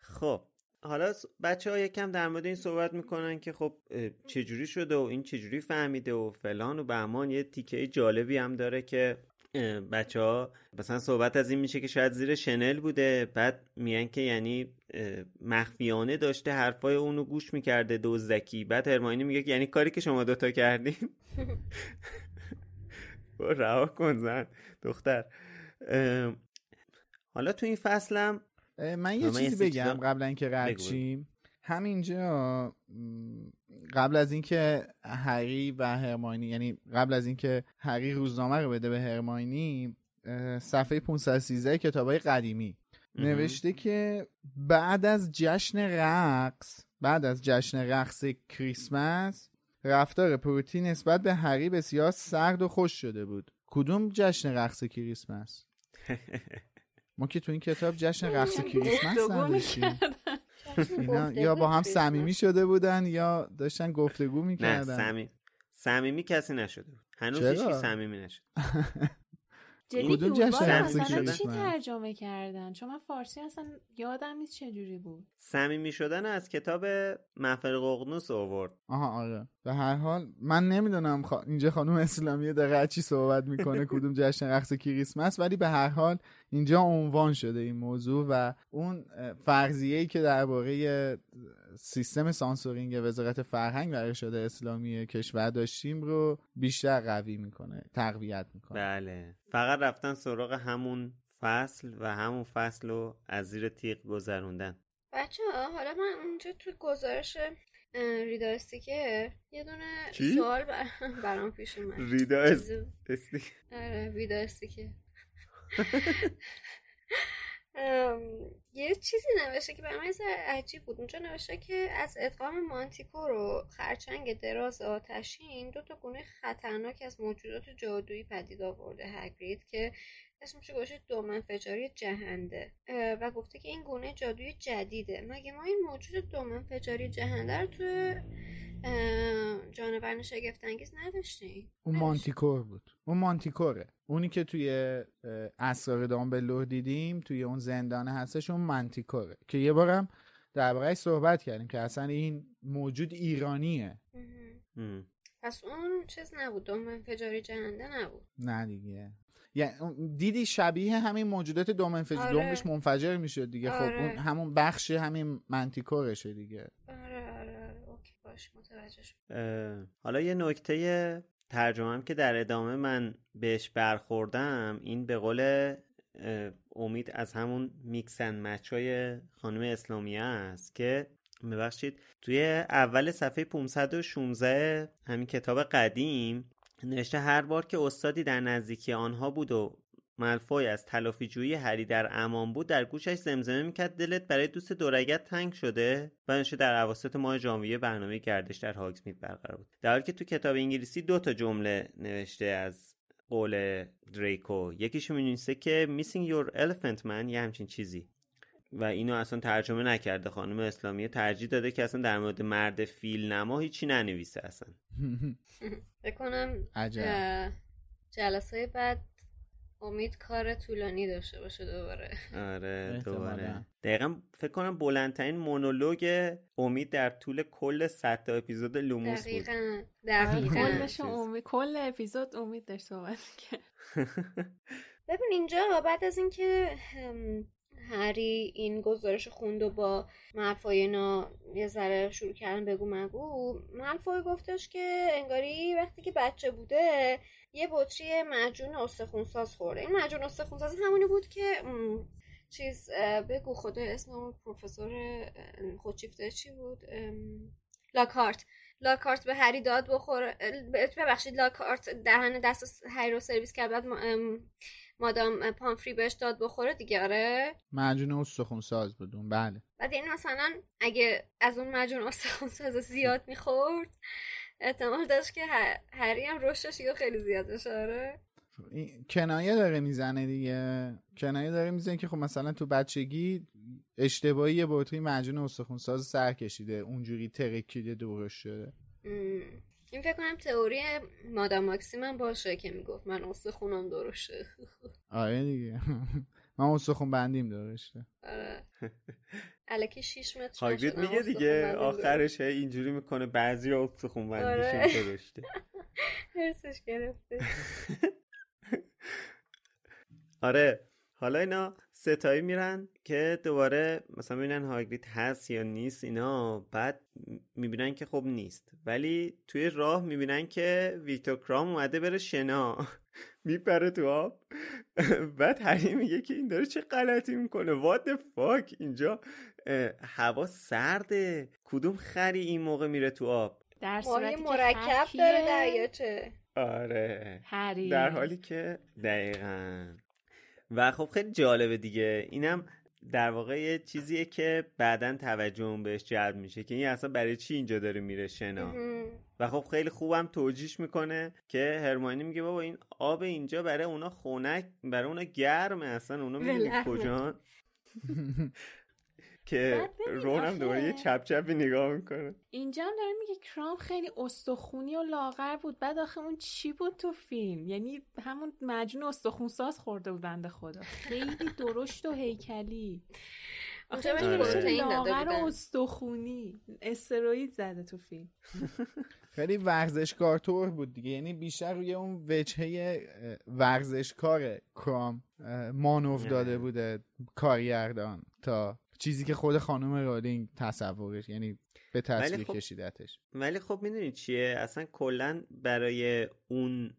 خب. حالا بچه ها یکم در مورد این صحبت می‌کنن که خب چجوری شده و این چجوری فهمیده و فلان و بهمان یه تیکه جالبی هم داره که بچه ها مثلا صحبت از این میشه که شاید زیر شنل بوده بعد میگن که یعنی مخفیانه داشته حرفای اونو گوش می‌کرده دزدکی بعد هرماینی میگه که یعنی کاری که شما دوتا کردین؟ رها کن زن دختر. حالا تو این فصلم من یه چیزی بگم قبل اینکه رد شیم. همینجا قبل از اینکه هری و هرماینی یعنی قبل از اینکه هری روزنامه رو بده به هرماینی صفحه 513 کتابای قدیمی. نوشته که بعد از جشن رقص بعد از جشن رقص کریسمس رفتار پروتی نسبت به هری بسیار سرد و خوش شده بود. کدوم جشن رقص کریسمس؟ ما که تو این کتاب جشن رقص کریسمس نداشتیم. اینا یا با هم صمیمی شده بودن یا داشتن گفتگو می‌کردن؟ نه صمیمی کسی نشده بود. هنوز هیچ صمیمی نشد کدوم جشن رقص کریسمس چی ترجمه کردن؟ چون من فارسی اصلا یادم نیست چه جوری بود. صمیمی شدن از کتاب محفل ققنوس آورد. آها آره. به هر حال من نمی‌دونم خوا... اینجا خانم اسلامی داره چی صحبت می‌کنه کدوم جشن رقص کریسمس ولی به هر حال اینجا عنوان شده این موضوع و اون فرضیه ای که درباره سیستم سانسورینگ وزارت فرهنگ و ارشاد اسلامی کشور داشتیم رو بیشتر قوی می‌کنه تقویت می‌کنه. بله. فقط رفتن سراغ همون فصل و همون فصل رو از زیر تیغ گذروندن. بچه ها حالا من اونجا تو گزارش ریداستیکه یه دونه سوال برام پیش اومد. ریداستیک آره یه چیزی نوشته که برای من عجیب بود. اونجا نوشته که از ادغام مانتیکو رو خرچنگ دراز آتشین دو تا گونه خطرناک از موجودات جادویی پدید آورده. هگرید که اسمش گوشه دوم انفجاری جهنده. و گفته که این گونه جادوی جدیده. مگه ما این موجود دوم انفجاری جهنده رو توی جانورن شگفت انگیز نداشتیم؟ اون مانتیکور بود. اون مانتیکوره. اونی که توی اسرار دامبلور دیدیم توی اون زندانه هستش اون مانتیکوره. که یه بارم دربارهش صحبت کردیم که اصلا این موجود ایرانیه. پس اون چیز نبود. دوم انفجاری جهنده نبود. نه دیگه. یعنی دیدی شبیه همین موجودات دوم انفجار آره. دومش منفجر میشه دیگه خب اون آره. همون بخش همین منتیکورشه دیگه آره آره, آره. اوکی باش حالا یه نکته ترجمه که در ادامه من بهش برخوردم این به قول امید از همون میکسن مچ های خانم اسلامیه است که ببخشید توی اول صفحه 516 همین کتاب قدیم نوشته هر بار که استادی در نزدیکی آنها بود و ملفوی از تلافی جویی هری در امان بود در گوشش زمزمه می‌کرد دلت برای دوست دورگت تنگ شده؟ و نوشته در عواسط ماه ژانویه برنامه گردش در هاگزمید برقرار بود. در حالی که تو کتاب انگلیسی دو تا جمله نوشته از قول دریکو یکیش می‌نویسه که missing your elephant man یه همچین چیزی. و اینو اصلا ترجمه نکرده. خانم اسلامی ترجیح داده که اصلا در مورد مرد فیل نما هیچی ننویسه اصلا. بکنم جلسه بعد امید کار طولانی داشته باشه دوباره. آره دوباره. دقیقا فکر کنم بلندترین مونولوگ امید در طول کل ست اپیزود لوموس بود. دقیقا امید کل اپیزود امید داشت صحبت ببین اینجا بعد از اینکه هری این گزارش خوند و با ملفای اینا یه ذره شروع کردن بگو مگو. ملفای گفتش که انگاری وقتی که بچه بوده یه بطری معجون استخونساز خورده. این معجون استخونساز همونی بود که چیز بگو خدا اسم اون پروفسور خودشیفته چی بود؟ لاکارت. لاکارت به هری داد بخوره. ببخشید لاکارت دهن دست هری رو سرویس کرد بعد مادام پامفری بهش داد بخوره دیگه آره؟ معجون استخون ساز بدون بله. بعد این مثلا اگه از اون معجون استخون ساز زیاد می‌خورد احتمال داشت که هری هم رشدش یه خیلی زیاد بشه آره کنایه داره می‌زنه دیگه. کنایه داره می‌زنه که خب مثلا تو بچگی اشتباهی یه بطری معجون استخون ساز سر کشیده اونجوری ترکیده دورش شده. این فکر کنم تئوری مادام ماکسیم باشه که می‌گفت من استخونم درشه آره دیگه. من استخون بندیم درشته. آره. الکی 6 متر هاگرید میگه دیگه آخرش اینجوری می‌کنه بعضی استخون بندیشون آره. درشته. هرسش گرفته. آره. حالا اینا ستایی میرن که دوباره مثلا ببینن هاگرید هست یا نیست اینا بعد می‌بینن که خب نیست. ولی توی راه می‌بینن که ویکتور کرام اومده بره شنا. میپره تو آب. بعد هری میگه که این داره چه غلطی می‌کنه. وات فاک اینجا هوا سرده. کدوم خری این موقع میره تو آب؟ در صورتی مرکب داره دریاچه. آره. هری در حالی که دقیقا. و خب خیلی جالبه دیگه. اینم در واقع یه چیزیه که بعدا توجه بهش جلب میشه که این اصلا برای چی اینجا داره میره شنا؟ و خب خیلی خوبم توجیش می‌کنه که هرمانی میگه بابا این آب اینجا برای اونا خونک برای اونا گرمه اصلا اونا میگه کجا که رونم دوباره یه چپ چپی نگاه می‌کنه. اینجا هم داره میگه کرام خیلی استخونی و لاغر بود. بعد آخه اون چی بود تو فیلم؟ یعنی همون مجنون استخون ساز خورده بود بنده خدا. خیلی درشت و هیکلی. آخه لاغر و استخونی. استروید زده تو فیلم. خیلی ورزشکار طور بود دیگه. یعنی بیشتر روی اون وجهه ورزشکار کرام مانوف داده بوده کارگردان تا چیزی که خود خانم رولینگ تصورش یعنی به تصویر خب... کشیدتش. ولی خب می‌دونی چیه؟ اصلا کلا برای اون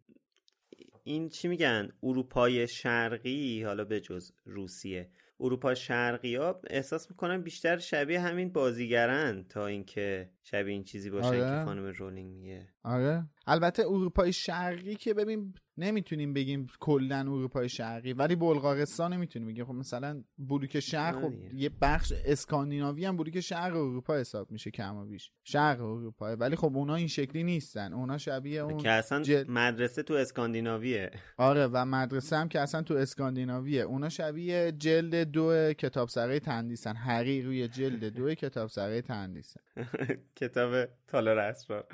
این چی میگن؟ اروپای شرقی حالا به جز روسیه. اروپا شرقی ها احساس می‌کنم بیشتر شبیه همین بازیگرن تا اینکه شبیه این چیزی باشن آره. که خانم رولینگ میگه. آره؟ البته اروپای شرقی که ببین نمی‌تونیم بگیم کلا اروپای شرقی ولی بلغارستان می‌تونیم بگیم. خب مثلا بلوک شرق خب. یه بخش اسکاندیناوی هم بلوک شرق اروپا حساب میشه کم و بیش. شرق اروپا. ولی خب اونا این شکلی نیستن. اونا شبیه اون که اصلا مدرسه تو اسکاندیناویه. آره و مدرسه هم که اصلا تو اسکاندیناویه. اونا شبیه جلد دو کتاب سرای تندیسن. روی جلد دو کتاب سرای تندیسن. کتاب تالار اسرار.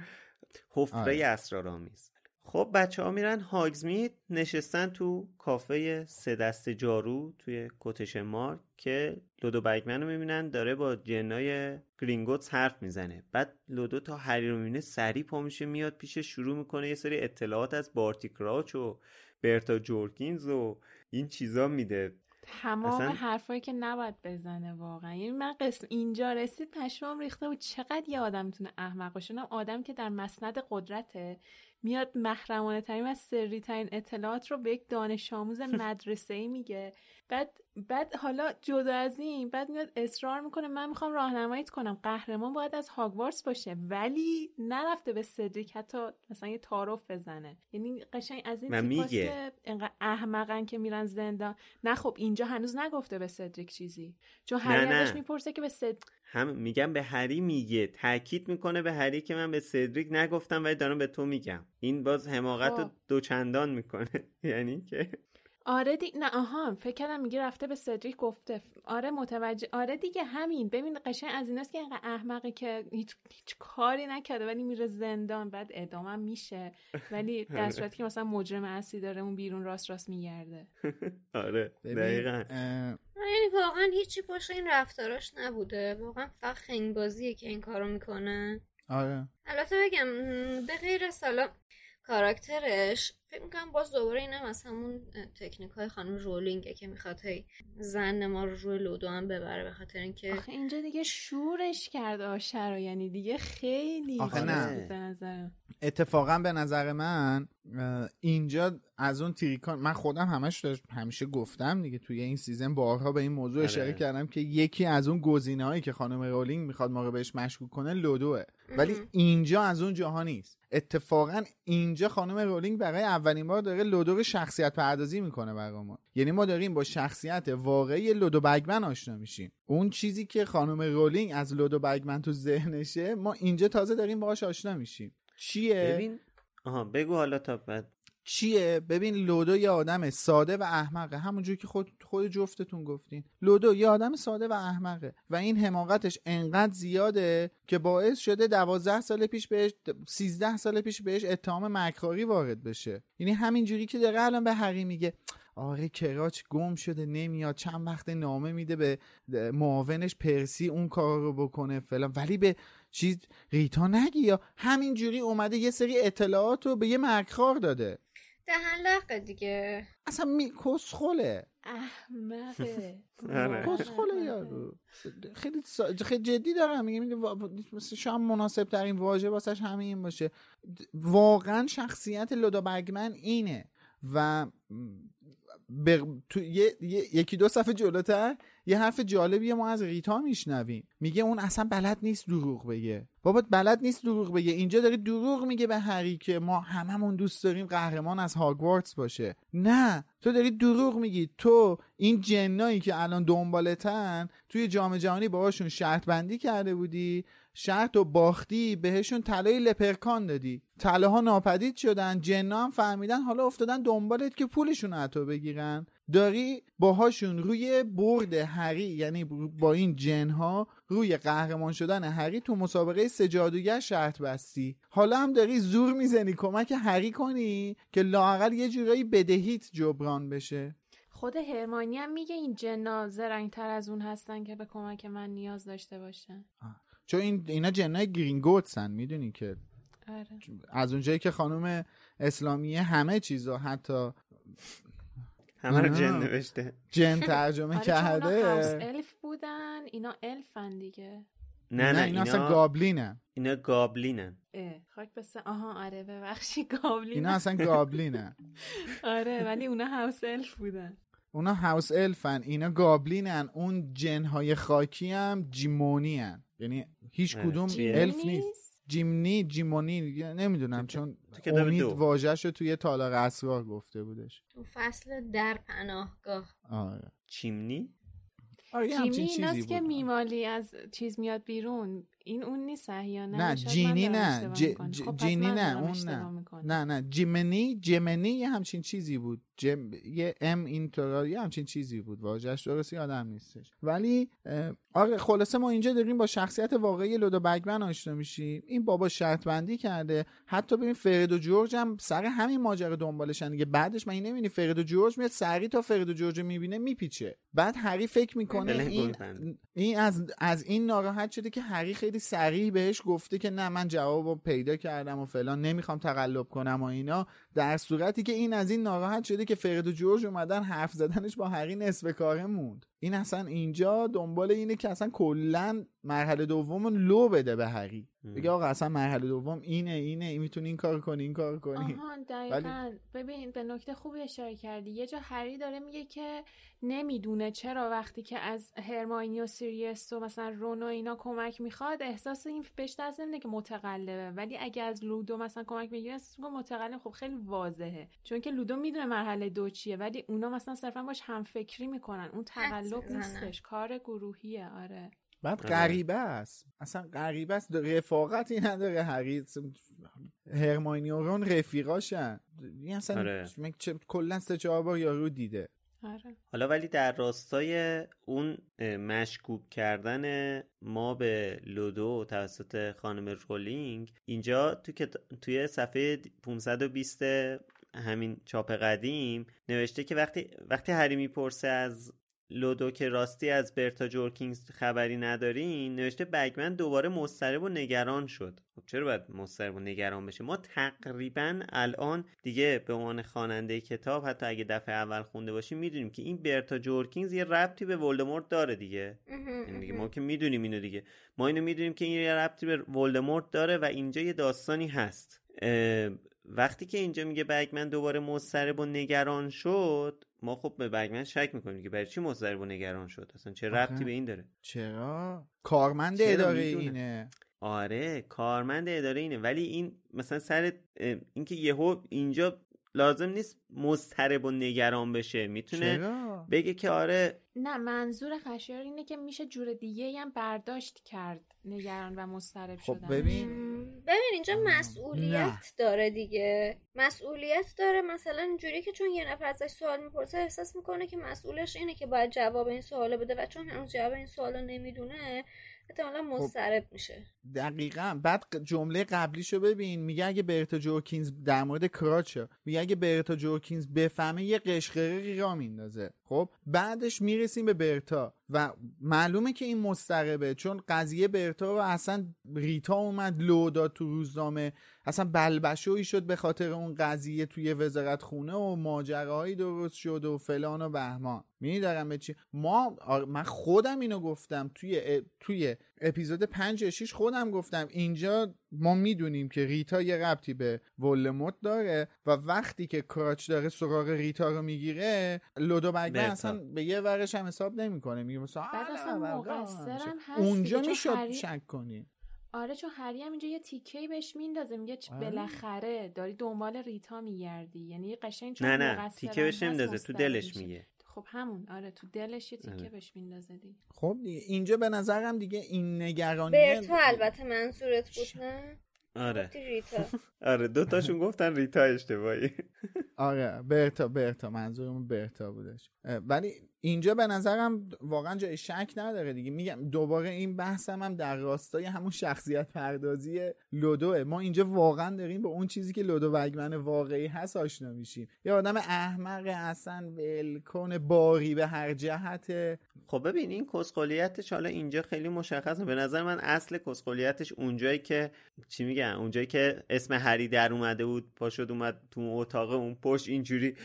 حفره آره. اسرارآمیز. خب بچه ها میرن هاگزمید نشستن تو کافه سه دست جارو توی کتش مار که لودو بگمن رو می‌بینن داره با جنای گرینگوتس حرف می‌زنه. بعد لودو تا هری رو می‌بینه سریع پا میشه میاد پیش شروع می‌کنه یه سری اطلاعات از بارتی کراچ و برتا جورکینز و این چیزا میده. تمام اصلا... حرفایی که نباید بزنه واقعا. یعنی من قسم اینجا رسید پشمام ریخته و چقدر یه آدم می‌تونه احمق باشه؟ آدم که در مسند قدرته میاد محرمانه ترین و سری ترین اطلاعات رو به یک دانش آموز مدرسه ای میگه. بعد بعد حالا جدا از این بعد میاد اصرار می‌کنه من می‌خوام راهنماییت کنم. قهرمان باید از هاگوارتس باشه. ولی نرفته به سدریک حتی مثلا یه تعارف بزنه. یعنی قشنگ از این تیپاست که انقدر احمقن که میرن زندان. نه خب اینجا هنوز نگفته به سدریک چیزی. چون هری ازش می‌پرسه که به سد هم میگم به هری میگه. تاکید می‌کنه به هری که من به سدریک نگفتم ولی دارم به تو میگم. این باز حماقت رو خب. دوچندان می‌کنه. یعنی که آره دی... نه آها فکر کردم میگه رفته به سدریک گفته. آره متوجه آره دیگه همین. ببین قشنگ از ایناست که اینقدر احمقه که هیچ... هیچ کاری نکرده ولی میره زندان بعد ادامه میشه. ولی در آره. صورتی که مثلا مجرم اصلی داره اون بیرون راست راست میگرده. آره دقیقا. یعنی واقعا هیچی باشه این رفتاراش نبوده. واقعا فقط خنگ بازیه که این کارو می‌کنه. آره. البته بگم به غیر سالا کاراکترش فکر می‌کنم باز دوباره اینم از همون تکنیک های خانم رولینگه که می‌خواد زن ما رو روی لودو هم ببره به خاطر اینکه آخه اینجا دیگه شورش کرده آشه رو یعنی دیگه خیلی آخه نه. اتفاقا به نظر من اینجا از اون تریکان من خودم همش همیشه گفتم دیگه توی این season بارها به این موضوع اشاره آره. کردم که یکی از اون گزینه هایی که خانم رولینگ می‌خواد ما رو بهش مشکوک کنه لودوه. ولی اینجا از اون جاها نیست. اتفاقا اینجا خانم رولینگ برای اولین بار داره لودو رو شخصیت پردازی می‌کنه برای ما. یعنی ما داریم با شخصیت واقعی لودو بگمن آشنا میشیم. اون چیزی که خانم رولینگ از لودو بگمن تو ذهنشه ما اینجا تازه داریم باهاش آشنا میشیم. چیه؟ ببین آها بگو حالا تا بعد. چیه؟ ببین لودو یه آدم ساده و احمقه. همونجور که خود خود جفتتون گفتین. لودو یه آدم ساده و احمقه و این حماقتش انقدر زیاده که باعث شده دوازده سال پیش بهش سیزده سال پیش بهش اتهام مکراری وارد بشه. یعنی همینجوری که داره الان به هری میگه آره کراچ گم شده نمیاد چند وقت نامه میده به معاونش پرسی اون کار رو بکنه فلان. ولی به چیز ریتا نگی یا؟ همینجوری اومده یه سری اطلاعات رو به یه مکرار داده. دهن لقه دیگه. اصلا می کسخوله احمقه. آره. کسخوله یارو. خیلی, خیلی جدی دارم میگه میگه شاید مناسب ترین واژه واسش همین باشه. واقعا شخصیت لودا بگمن اینه. و تو یکی دو صفحه جلوتر یه حرف جالبی ما از ریتا میشنویم. میگه اون اصلا بلد نیست دروغ بگه. بابا بلد نیست دروغ بگه. اینجا داری دروغ میگه به هری که ما هممون دوست داریم قهرمان از هاگوارتس باشه. نه تو داری دروغ میگی. تو این جنایی که الان دنبالتن توی جام جهانی باهاشون شرط بندی کرده بودی. شرط و باختی بهشون طلای لپرکان دادی. طله ها ناپدید شدن جنا هم فهمیدن حالا افتادن دنبالت که پولشون حتی بگیرن. داری باهاشون روی برد هری یعنی با این جنها روی قهرمان شدن هری تو مسابقه سجادوگر شرط بستی. حالا هم داری زور می‌زنی کمک هری کنی که لاقل یه جورایی بدهیت جبران بشه. خود هرمانی هم میگه این جنا زرنگ تر از اون هستن که به کمک من نیاز داشته باشن. چون این اینا جنای گرینگوتسن می‌دونی که آره. از اونجایی که خانم اسلامی همه چیزا حتی همه رو جن نوشته. جن ترجمه آره کرده. الف بودن اینا الفن دیگه. نه نه اینا اصلا گابلینن اینا گابلینن خاک بسه آها آره ببخشی گابلین اینا اصلا گابلینن آره ولی اونا هاوس الف بودن. اونا هاوس الفن اینا گابلینن اون جنهای خاکی هم جیمونی هن. یعنی هیچ کدوم الف نیست. جیمنی جیمونی نمی‌دونم چون امید واژهش رو توی تالار اسرار گفته بودش. تو فصل در پناهگاه. آره. چیمنی؟ آره جیمی ایناست که میمالی از چیز میاد بیرون. این اون نیست احیانا نه؟ جینی نه. ج... ج... خب جینی نه اون نه. نه نه. جیمنی جیمنی یه همچین چیزی بود. جم... یه ام اینطور یه همچین چیزی بود. واژهش درستی آدم نیستش. ولی آره خلاصه ما اینجا داریم با شخصیت واقعی لودو بگمن آشنا میشیم. این بابا شرط بندی کرده. حتی ببین فرید و جورج هم سر همین ماجرا دنبالشن. دیگه بعدش من نمی‌بینی فرید و جورج میاد سری تا فرید و جورج می‌بینه میپیچه. بعد هری فکر می‌کنه این این از از این ناراحت شده که هری خیلی سریع بهش گفته که نه من جواب پیدا کردم و فلان نمی‌خوام تقلب کنم و اینا. در صورتی که این از این ناراحت شده که فرید و جورج اومدن حرف زدنش با هری نصف کاره موند. این اصلا اینجا دنبال اینه که اصلا کلا مرحله دوم لو بده به هری بگه آقا اصلا مرحله دوم اینه اینه این می‌تونی این کار کنی این کار کنی. آها دقیقا. ببین به نکته خوبی اشاره کردی. یه جا هری داره میگه که نمی‌دونه چرا وقتی که از هرماینی و سیریس و مثلا رونو اینا کمک می‌خواد احساس این بهش دست نمیده که متقلبه. ولی اگه از لودو مثلا کمک بگیره احساس متقلب. خب خیلی واضحه. چون که لودو می‌دونه مرحله دو چیه ولی اونا مثلا صرفا باش هم فکری می‌کنن. اون تقلب نیستش. کار گروهیه آره. بعد غریبه است. اصلا غریبه است. رفاقتی نداره هری هرماینی و رون رفیقاشن. این اصلا آره. کلا سه چهار بار یارو دیده. آره. حالا ولی در راستای اون مشکوک کردن ما به لودو توسط خانم رولینگ اینجا تو که توی صفحه 520 همین چاپ قدیم نوشته که وقتی وقتی هری می‌پرسه از لودو که راستی از برتا جورکینز خبری ندارین نوشته بگمن دوباره مضطرب و نگران شد. خب چرا باید مضطرب و نگران بشه؟ ما تقریبا الان دیگه به عنوان خواننده کتاب حتی اگه دفعه اول خونده باشیم می‌دونیم که این برتا جورکینز یه ربطی به ولدمورت داره دیگه. یعنی دیگه ما که می‌دونیم اینو دیگه. ما اینو می‌دونیم که این یه ربطی به ولدمورت داره و اینجا یه داستانی هست. وقتی که اینجا میگه بگمن دوباره مضطرب و نگران شد ما خب به بگمن شک می‌کنیم که برای چی مضطرب و نگران شد؟ اصلا چه ربطی به این داره؟ چرا؟ کارمند اداره اینه. آره کارمند اداره اینه. ولی این مثلا سر اینکه یهو اینجا لازم نیست مضطرب و نگران بشه. می‌تونه چرا؟ بگه که آره نه منظور خشیار اینه که میشه جور دیگه هم برداشت کرد نگران و مضطرب خب شدن ببین ببین اینجا مسئولیت نه. داره دیگه. مسئولیت داره مثلا اینجوری که چون یه نفر ازش سوال می‌پرسه احساس می‌کنه که مسئولش اینه که باید جواب این سوالو بده و چون هنوز جواب این سوالو نمی‌دونه احتمالا مضطرب میشه. دقیقا. بعد جمله قبلیشو ببین. میگه اگه برتا جورکینز در مورد کراچه میگه اگه برتا جورکینز بفهمه یه قشقرقی را میندازه. خب؟ بعدش می‌رسیم به برتا. و معلومه که این مضطربه چون قضیه برتا و اصلا ریتا اومد لو داد تو روزنامه. اصلا بلبشویی شد به خاطر اون قضیه توی وزارت خونه و ماجراهایی درست شد و فلان و بهمان. میدارم به چی؟ ما من خودم اینو گفتم توی توی اپیزود 5 6 خودم گفتم. اینجا ما می‌دونیم که ریتا یه ربطی به ولموت داره و وقتی که کراچ داره سراغ ریتا رو می‌گیره لودو بگمن اصلا به یه ورش هم حساب نمی‌کنه. میگه مثلا هست اونجا می‌شد هری- شک کنی. آره چون هری هم اینجا یه تیکه بهش میندازه. میگه آره. بالاخره داری دنبال ریتا میگردی. یعنی قشنگ چون نه نه تیکه بهش نمیندازه تو دلش. میگه. خب همون آره تو دلش یه تیکه آره. بهش میندازه دیگه. خب دیگه اینجا به نظرم دیگه این نگرانی برتا البته منظورت بود نه؟ آره. ریتا. آره دوتاشون گفتن ریتا اشتباهی. آره برتا برتا منظورمون برتا بودش. ولی اینجا به نظرم واقعا جای شک نداره دیگه. میگم دوباره این بحثم هم در راستای همون شخصیت پردازی لودوه ما اینجا واقعا داریم به اون چیزی که لودو وگمن واقعی هست آشنا میشیم. یه آدم احمق اصلا ولکن باری به هر جهت. خب ببین این کسخولیتش حالا اینجا خیلی مشخصه. به نظر من اصل کسخولیتش اونجایی که چی میگن؟ اونجایی که اسم هری در اومده بود پاشد اومد تو اتاق اون پشت اینجوری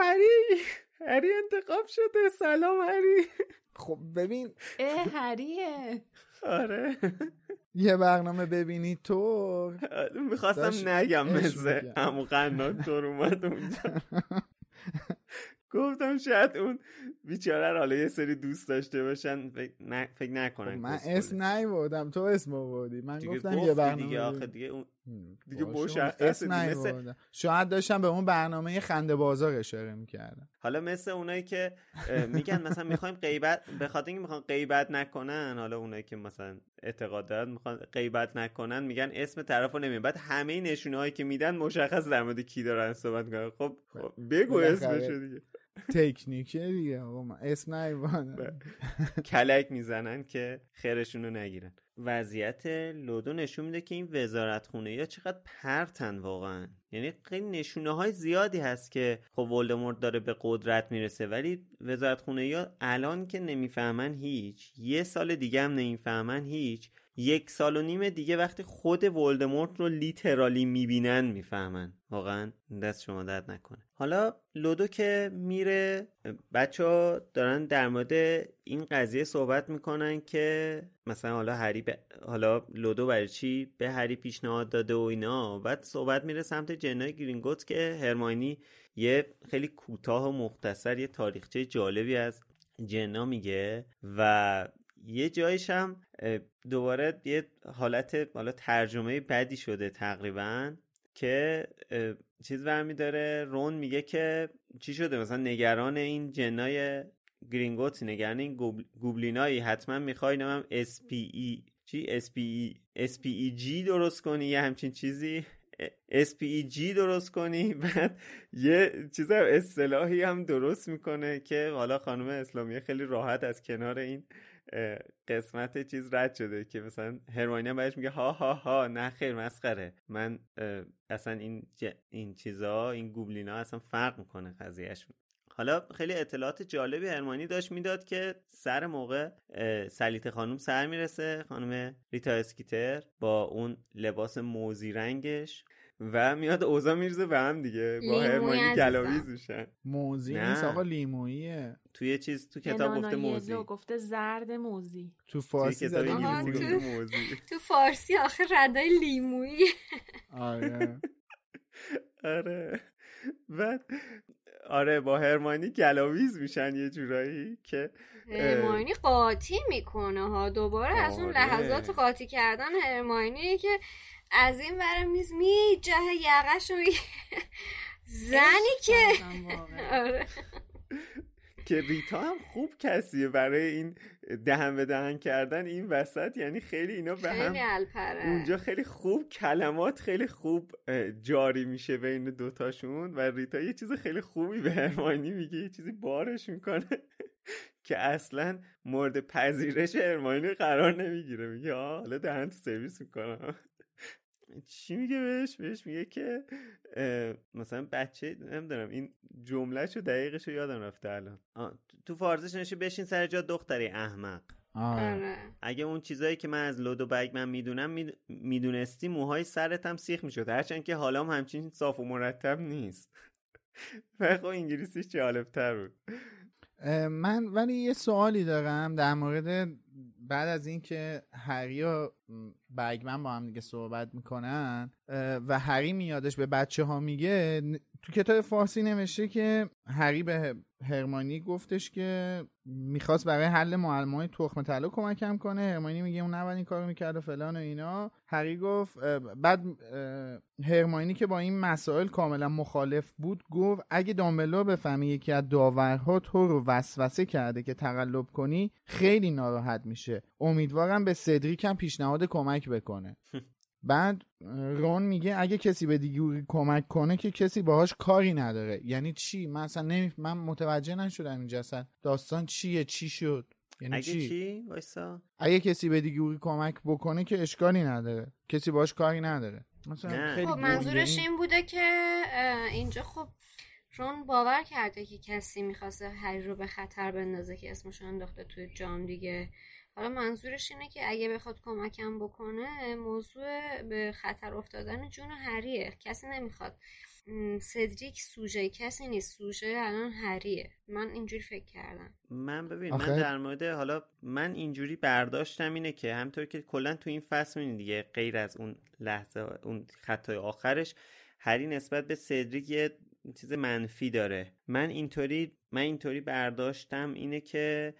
هری! هری انتخاب شده. سلام هری. خب ببین. اه هریه. آره. یه برنامه ببینی تو. می‌خواستم نگم عشق مثل می‌کرد. همون قناتور اومد اونجا. گفتم شاید اون بیچاره رو حالا یه سری دوست داشته باشن. فکر, نکنن من کسخله. اسم نیوردم. تو اسم آوردی. من گفتم یه برنامه دیگه آخه. دیگه اون دیگه مشخصه دیگه. مثل-. شاید داشتم به اون برنامه خنده بازار اشاره می‌کردم حالا مثل اونایی که میگن مثلا می‌خوایم غیبت به خاطر اینکه می‌خوان غیبت نکنن حالا اونایی که مثلا اعتقاد دارن می‌خوان غیبت نکنن میگن اسم طرفو نمیگن بعد همه نشونه هایی که میدن مشخص در مورد کی دارن صحبت می‌کنن خب, خب بگو بالاخره. اسمشو دیگه تکنیکه دیگه آقا من اسم بله. نیوردم کلک می‌زنن که خیرشون رو نگیرن وضعیت لودو نشون میده که این وزارت خونه یا چقدر پرتن واقعا. یعنی خیلی نشونه های زیادی هست که خب ولدمورت داره به قدرت می‌رسه ولی وزارت خونه یا الان که نمی‌فهمن هیچ یه سال دیگه هم نمی‌فهمن هیچ یک سال و نیم دیگه وقتی خود ولدمورت رو لیترالی می‌بینن می‌فهمن. واقعا دست شما درد نکنه. حالا لودو که میره بچه ها دارن در مورد این قضیه صحبت می‌کنن که مثلا حالا هری ب... حالا لودو برای چی به هری پیشنهاد داده و اینا. بعد صحبت میره سمت جنای گرینگوت که هرماینی یه خیلی کوتاه و مختصر یه تاریخچه جالبی از جنا میگه و یه جایش هم دوباره یه حالت حالا ترجمه بدی شده تقریبا. که چیز برمی داره. رون میگه که چی شده؟ مثلا نگران این جنای گرینگوت نگران این گوبل- گوبلینایی. حتما می‌خوای پی ای چی؟ اس پی ای اس پی ای جی درست کنی. یه همچین چیزی. جی درست کنی. بعد یه چیز اصطلاحی هم درست می‌کنه که حالا خانم اسلامی خیلی راحت از کنار این قسمت چیز رد شده که مثلا هرماینی هم بهش میگه ها ها ها نه خیر مسخره. من اصلا این ج- این چیزا این goblin ا اصلا فرق می‌کنه قضیهشون حالا خیلی اطلاعات جالبی هرمانی داشت می‌داد که سر موقع سلیطه خانم سر می‌رسه خانم ریتا اسکیتر با اون لباس موزی رنگش. و میاد اوضاع می‌ریزه به هم دیگه با لیمویی هرمانی. گلاویز میشن. موزی نه. نیست آقا لیموییه. توی چیز تو کتاب گفته موزی. گفته زرد موزی. تو فارسی کتاب. تو- موزی. تو فارسی آخه ردای لیمویی. آره. آره. بعد آره با هرمانی گلاویز میشن یه جورایی که هرماینی قاطی می‌کنه ها. دوباره از اون آره. لحظات قاطی کردن هرماینی که از این ور میز میجه یقش رو می- زنی که. آره. که ریتا هم خوب کسیه برای این دهن به دهن کردن این وسط. یعنی خیلی اینا به هم اونجا خیلی خوب کلمات خیلی خوب جاری میشه بین دوتاشون و ریتا یه چیز خیلی خوبی به هرمانی میگه یه چیزی بارش می‌کنه که اصلا مورد پذیرش هرمانی قرار نمی‌گیره. میگه آه حالا دهن تو سرویس می‌کنم. چی میگه بهش؟ بهش میگه که مثلا بچه نمی‌دونم این جملهش رو دقیقش رو یادم رفته الان. آه، تو فارزش نشه بشین سر جا دختری احمق. آره آره. اگه اون چیزایی که من از لودو بگمن می‌دونم می‌دونستی موهای سرت هم سیخ می‌شد. هرچند که حالا هم همچین صاف و مرتب نیست. و خب انگلیسیش جالبتر بود. من ولی یه سوالی دارم در مورد بعد از اینکه هری و برگمن با هم دیگه صحبت می‌کنن و هری میادش به بچه ها میگه تو کتاب فارسی نوشته که هری به هرمانی گفتش که می‌خواست برای حل معلمای تخم طلا کمکم کنه. هرمانی میگه اون نباید این کارو می‌کرد و فلان و اینا. هری گفت بعد هرمانی که با این مسائل کاملا مخالف بود گفت اگه دامبلور بفهمه یکی از داورها تو رو وسوسه کرده که تقلب کنی خیلی ناراحت میشه. امیدوارم به سدریک هم پیشنهاد کمک بکنه. بعد رون میگه اگه کسی به دیگری کمک کنه که کسی باهاش کاری نداره. یعنی چی؟ من اصلا نمی... من متوجه نشدم اینجا اصلا. داستان چیه؟ چی شد؟ یعنی اگه چی؟ چی؟ اگه کسی به دیگری کمک بکنه که اشکالی نداره. کسی باهاش کاری نداره. مثلا خیلی خب منظورش این بوده که اینجا خب رون باور کرده که کسی می‌خواسته هری رو به خطر بندازه که اسمشون انداخته توی جام دیگه. حالا منظورش اینه که اگه بخواد کمکم بکنه موضوع به خطر افتادن جون هریه کسی نمی‌خواد. سدریک سوژه کسی نیست. سوژه الان هریه من اینجوری فکر کردم. من ببین من در مورد حالا من اینجوری برداشتم اینه که همطور که کلا تو این فصل می‌بینی دیگه غیر از اون لحظه اون خطای آخرش هری نسبت به سدریک یه چیز منفی داره. من اینطوری من اینطوری برداشتم اینه که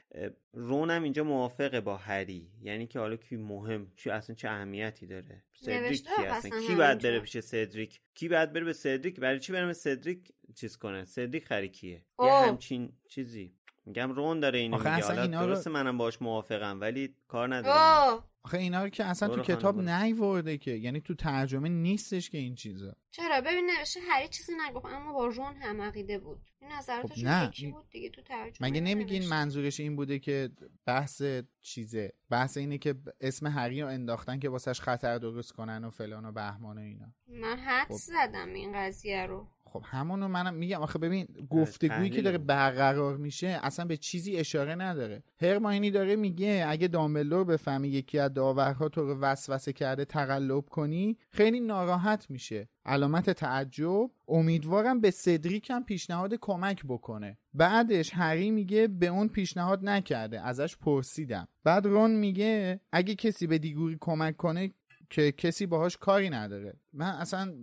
رونم اینجا موافقه با هری. یعنی که حالا کی مهم چی اصلا چه اهمیتی داره؟ سدریک کی اصلا؟ کی باید بره پیش سدریک کی باید بره به سدریک برای چی برم به سدریک چیز کنه سدریک خری کیه؟ یه همچین چیزی. میگم رون داره اینو میگه. حالا درست رو... منم باش موافقم ولی کار نداره آخه اینا رو که اصلا تو کتاب نیورده که. یعنی تو ترجمه نیستش که این چیزا چرا؟ ببین نوشته هری چیزی نگفت اما با رون هم عقیده بود. این نظراتش خب نه. این... بود دیگه تو ترجمه مگه نمیگین منظورش این بوده که بحث چیزه؟ بحث اینه که اسم هری رو انداختن که واسش خطر درست کنن و فلان و بهمان و اینا. من حد خب. زدم این قضیه رو. خب همونو منم میگم. آخه ببین گفتگویی که داره برقرار میشه اصلا به چیزی اشاره نداره. هرماینی داره میگه اگه دامبلور بفهمه یکی از داورها تو رو وسوسه کرده تقلب کنی خیلی ناراحت میشه. علامت تعجب امیدوارم به سدریک هم پیشنهاد کمک بکنه. بعدش هری میگه به اون پیشنهاد نکرده ازش پرسیدم. بعد رون میگه اگه کسی به دیگوری کمک کنه که کسی باهاش کاری نداره. من اصلا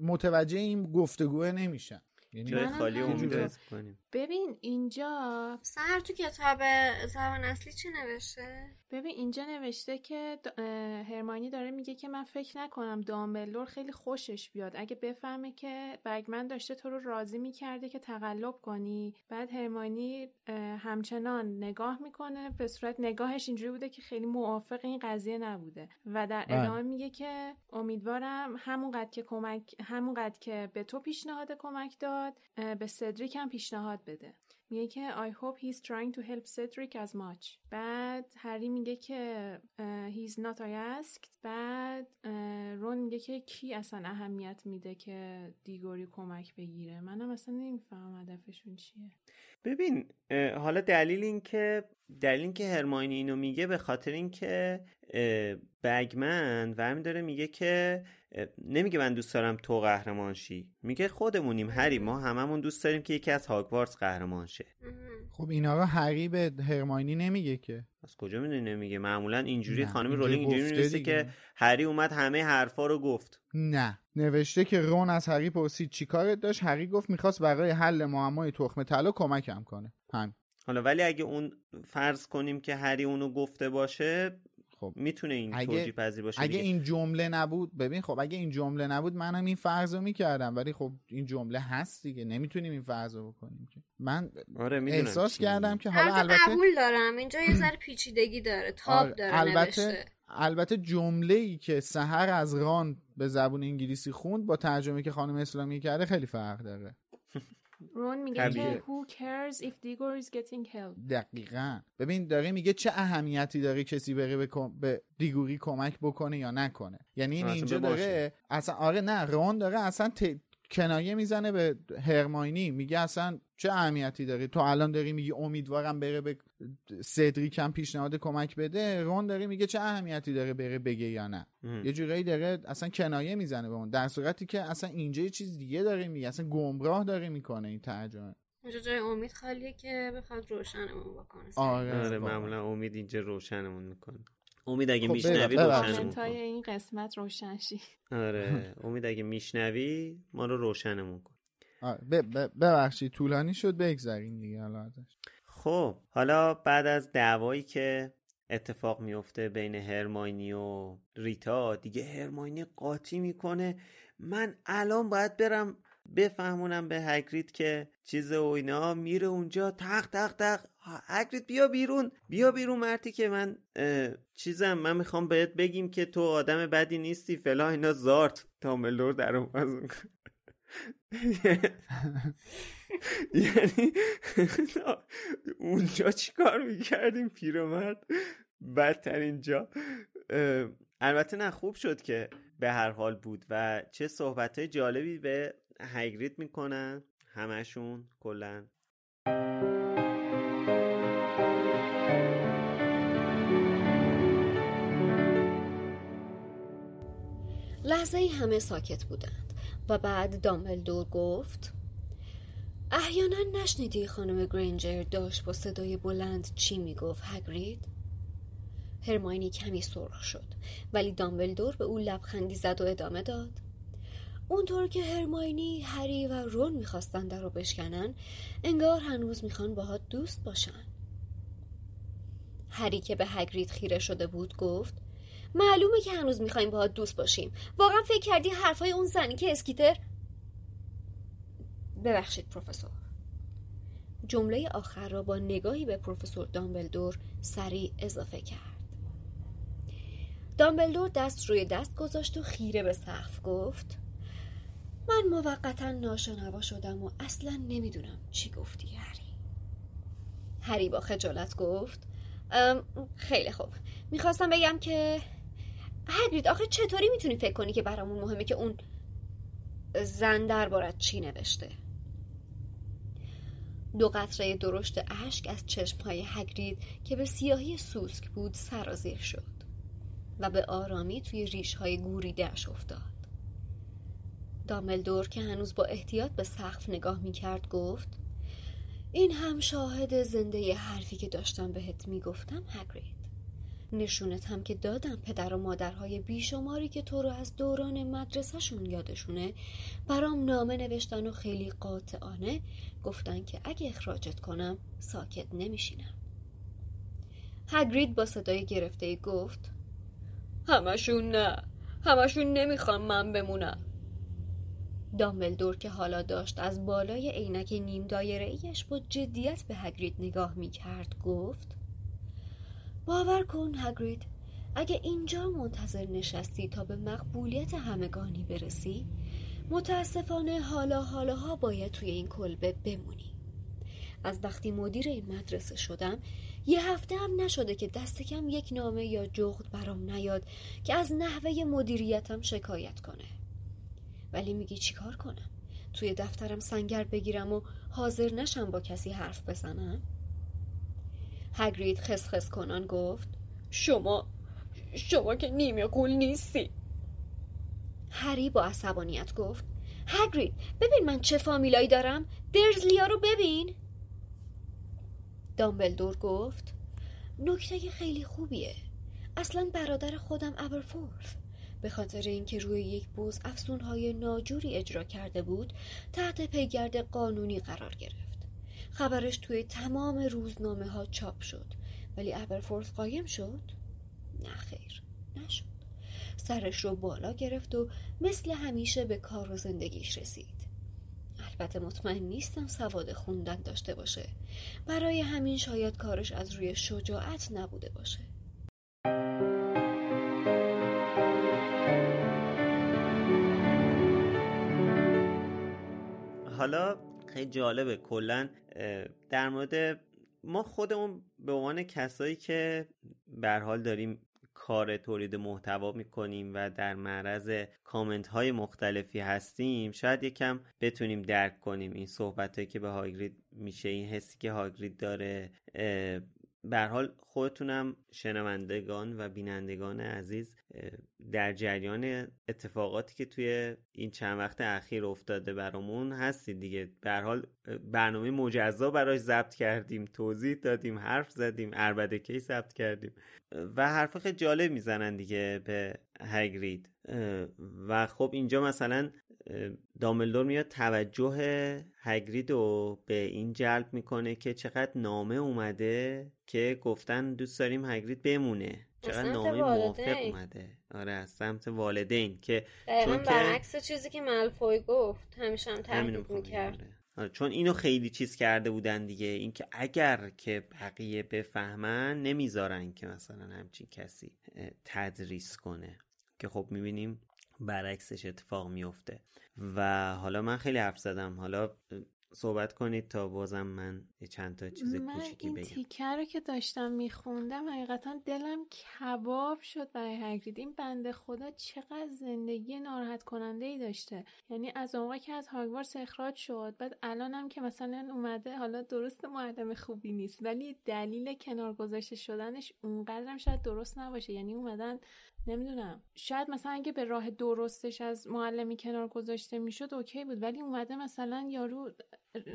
متوجه این گفتگوه نمیشم. یعنی خالی امید کنیم. ببین اینجا سهر تو کتاب زبان اصلی چی نوشته؟ ببین اینجا نوشته که هرمانی داره میگه که من فکر نکنم دامبلور خیلی خوشش بیاد. اگه بفهمه که بگمن داشته تو رو راضی می‌کرده که تقلب کنی بعد هرمانی همچنان نگاه می‌کنه به صورت نگاهش اینجوری بوده که خیلی موافق این قضیه نبوده. و در بله. ادامه میگه که امیدوارم همونقدر که کمک همونقدر که به تو پیشنهاد کمک داد به سدریک هم پیشنهاد بده. میگه که I hope he's trying to help Cedric as much. بعد هری میگه که he's not I asked. بعد رون میگه که کی اصلا اهمیت میده که دیگوری کمک بگیره؟ منم اصلا نمیفهم هدفشون چیه. ببین حالا دلیل این که دلیل این که هرماینی اینو میگه به خاطر اینکه بگمن همین داره میگه که نمیگه من دوست دارم تو قهرمان شی. میگه خودمونیم هری. ما هممون دوست داریم که یکی از هاگوارتس قهرمان شه. خب این آقا هری به هرماینی نمیگه که. از کجا می‌دونی نمیگه؟ معمولا اینجوری خانم رولینگ اینجوری نوشته که هری اومد همه حرفا رو گفت. نه. نوشته که رون از هری پرسید چیکارت داشت؟ هری گفت می‌خواست برای حل معمای تخم طلا کمکم کنه. هم حالا ولی اگه اون فرض کنیم که هری اونو گفته باشه خب می‌تونه این اگه توجیه پذیر باشه اگه این جمله نبود ببین خب اگه این جمله نبود منم این فرض رو می‌کردم ولی خب این جمله هست دیگه نمی‌تونیم این فرض رو بکنیم که من آره احساس کردم که حالا البته قبول دارم اینجا یه ذره پیچیدگی داره تاب آره. داره البته نوشته. البته جمله ای که سحر از ران به زبون انگلیسی خوند با ترجمه که خانم اسلامی کرده خیلی فرق داره رون میگه که who cares if Digor is getting help? دقیقا. ببین داره میگه چه اهمیتی داره کسی بره به, به دیگوری کمک بکنه یا نکنه. یعنی این اینجا داره اصلا آره نه رون داره اصلا کنایه می‌زنه به هرماینی میگه اصلا چه اهمیتی داری تو الان داری میگی امیدوارم بره به سدریک هم پیشنهاد کمک بده رون داری میگه چه اهمیتی داره بره بگه یا نه؟ یه جورایی داره اصلا کنایه می‌زنه به اون در صورتی که اصلا اینجا یه چیز دیگه داره میگه اصلا گمراه داره می‌کنه این ترجمه. اونجا جای امید خالیه که بخواد روشنمون بکنه. آره, آره معمولا امید اینجا روشنمون می‌کنه. امید اگه خب میشنوی روشنمون این قسمت روشن شی آره امید اگه میشنوی ما رو روشنمون کن. ببخشید طولانی شد بگذاریم دیگه حالا خب حالا بعد از دعوایی که اتفاق میفته بین هرماینی و ریتا دیگه هرماینی قاطی می‌کنه. من الان باید برم بفهمونم به هگرید که چیز و اینا میره اونجا. تق تق تق. هگرید بیا بیرون. بیا بیرون مرتی که من چیزم من می‌خوام بهت بگیم که تو آدم بدی نیستی. فلا اینا زارت. تاملور در اون یعنی اونجا چیکار می‌کردیم؟ پیرمرد. بدترین جا. البته نه خوب شد که به هر حال بود و چه صحبت جالبی به هگرید می‌کنن همشون کلا لحظه ای همه ساکت بودند و بعد دامبلدور گفت احیانا نشنیدی خانم گرینجر داشت با صدای بلند چی می‌گفت هگرید؟ هرماینی کمی سرخ شد ولی دامبلدور به او لبخندی زد و ادامه داد اونطور که هرماینی هری و رون می‌خواستن در رو بشکنن انگار هنوز می‌خوان باهات دوست باشن. هری که به هگرید خیره شده بود گفت معلومه که هنوز می‌خوایم باهات دوست باشیم. واقعا فکر کردی حرفای اون زنی که اسکیتر؟ ببخشید پروفسور. جمله آخر را با نگاهی به پروفسور دامبلدور سریع اضافه کرد. دامبلدور دست روی دست گذاشت و خیره به سقف گفت من موقتا ناشنوا شدم و اصلا نمی‌دونم چی گفتی هری. هری با خجالت گفت خیلی خوب. می‌خواستم بگم که هگرید آخه چطوری می‌تونی فکر کنی که برامون مهمه که اون زن دربارت چی نوشته؟ دو قطره درشت اشک از چشمهای هگرید که به سیاهی سوسک بود سرازیر شد و به آرامی توی ریشهای گوریدهش افتاد. داملدور که هنوز با احتیاط به سقف نگاه می‌کرد گفت این هم شاهد زنده حرفی که داشتم بهت می‌گفتم هگرید نشونت هم که دادم پدر و مادرهای بیشماری که تو رو از دوران مدرسهشون یادشونه برام نامه نوشتن و خیلی قاطعانه گفتن که اگه اخراجت کنم ساکت نمیشینم. هگرید با صدای گرفته گفت همشون نه همشون نمی‌خوام من بمونم. دامبلدور که حالا داشت از بالای عینک نیم دایره ایش با جدیت به هگرید نگاه می‌کرد گفت باور کن هگرید اگه اینجا منتظر نشستی تا به مقبولیت همگانی برسی متاسفانه حالا حالاها باید توی این کلبه بمونی. از وقتی مدیر این مدرسه شدم یه هفته هم نشده که دست کم یک نامه یا جغد برام نیاد که از نحوه مدیریتم شکایت کنه. ولی میگی چیکار کنم؟ توی دفترم سنگر بگیرم و حاضر نشم با کسی حرف بزنم؟ هگرید خسخس کنان گفت شما شما که نیمه قول نیستی. هری با عصبانیت گفت هگرید ببین من چه فامیلایی دارم؟ درزلیا رو ببین. دامبلدور گفت نکته خیلی خوبیه. اصلا برادر خودم ابرفورث به خاطر اینکه روی یک بوز افسونهای ناجوری اجرا کرده بود تحت پیگرد قانونی قرار گرفت. خبرش توی تمام روزنامه ها چاپ شد. ولی ابرفورث قایم شد؟ نه خیر نشد. سرش رو بالا گرفت و مثل همیشه به کار و زندگیش رسید. البته مطمئن نیستم سواد خوندن داشته باشه. برای همین شاید کارش از روی شجاعت نبوده باشه. حالا خیلی جالبه کلا در مورد ما خودمون به عنوان کسایی که به حال داریم کار تولید محتوا می‌کنیم و در معرض کامنت های مختلفی هستیم شاید یکم بتونیم درک کنیم این صحبت که به هاگرید میشه این حسی که هاگرید داره بر حال خودتونم شنوندگان و بینندگان عزیز در جریان اتفاقاتی که توی این چند وقت اخیر افتاده برامون هستید دیگه. بر حال برنامه مجزا براش ضبط کردیم توضیح دادیم حرف زدیم اربده کی ضبط کردیم و حرف خیلی جالب می‌زنن دیگه به هگرید. و خب اینجا مثلا داملدور میاد توجه هگرید رو به این جلب می‌کنه که چقدر نامه اومده که گفتن دوست داریم هگرید بمونه. چقدر نامه موافق اومده. آره از سمت والدین که چون برعکس چیزی که ملفوی گفت. همیشه هم تحقیق می‌کرد. آره. آره چون اینو خیلی چیز کرده بودن دیگه. اینکه اگر که بقیه بفهمن نمی‌ذارن که مثلا همچین کسی تدریس کنه. که خب می‌بینیم برعکسش اتفاق میفته. و حالا من خیلی حرف زدم. حالا صحبت کنید تا بازم من چند تا چیز کوچیکی بگم. این تیکه رو که داشتم میخوندم حقیقتا دلم کباب شد برای هگرید این بنده خدا چقدر زندگی ناراحت کننده ای داشته. یعنی از اون که از هاگوارتس اخراج شد بعد الانم که مثلا اومده حالا درست معلم خوبی نیست ولی دلیل کنار گذاشته شدنش اونقدرم شاید درست نباشه. یعنی اومدن نمی‌دونم. شاید مثلا اگه به راه درستش از معلمی کنار گذاشته می‌شد اوکی بود. ولی اومده مثلا یارو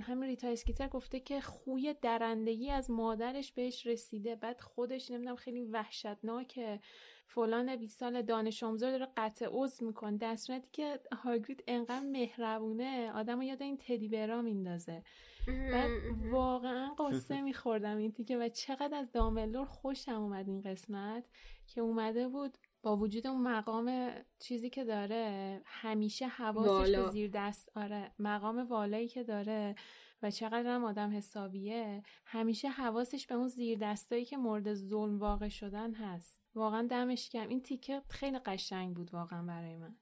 همین ریتا اسکیتر گفته که خوی درندگی از مادرش بهش رسیده. بعد خودش نمی‌دونم خیلی وحشتناکه. فلان 20 سال دانش آموزا داره قطع عضو می‌کنه. در صورتی که هاگرید انقدر مهربونه. آدمو یاد این تدی برا میندازه. بعد واقعا قصه میخوردم این تیکه و چقدر از داملور خوشم اومد این قسمت که اومده بود با وجود اون مقام چیزی که داره همیشه حواسش به زیر دست آره مقام والایی که داره و چقدر هم آدم حسابیه همیشه حواسش به اون زیر دستایی که مورد ظلم واقع شدن هست. واقعا دمش کم این تیکه خیلی قشنگ بود واقعا برای من.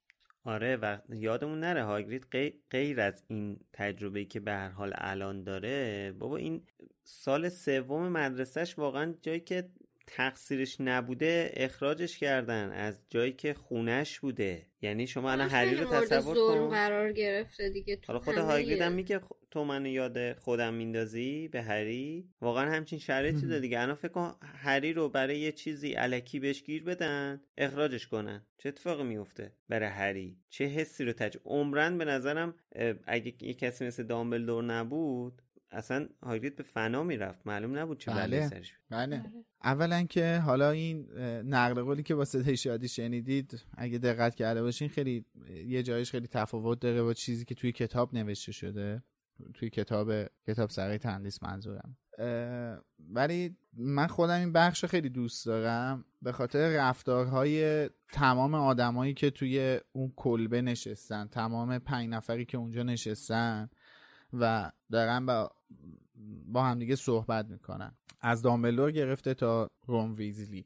آره و یادمون نره هاگرید غیر از این تجربه که به هر حال الان داره بابا این سال سوم مدرسهش واقعا جایی که تقصیرش نبوده اخراجش کردن از جایی که خونش بوده. یعنی شما الان هری رو تصور کن. قرار گرفته دیگه حالا خود هاگرید هم میگه تو منو یاد خودم میندازی به هری؟ واقعا همچین شرایطی داره دیگه. الان فکر کن هری رو برای یه چیزی علکی بهش گیر بدن اخراجش کنن. چه اتفاقی میفته برای هری؟ چه حسی رو تج عمرن به نظرم اگه یه کسی مثل دامبلدور نبود اصلا هاگرید به فنا می‌رفت. معلوم نبود چه بله. سرش بله. آره. اولا که حالا این نقل قولی که با صدای شادی شنیدید اگه دقت کرده باشین خیلی یه جایش خیلی تفاوت داره با چیزی که توی کتاب نوشته شده. توی کتاب کتاب سرای تندیس منظورم. ولی من خودم این بخش خیلی دوست دارم. به خاطر رفتارهای تمام آدمایی که توی اون کلبه نشستن تمام پنج نفری که اونجا نشستن و دارن با با همدیگه صحبت می‌کنن. از دامبلور گرفته تا روم ویزلی.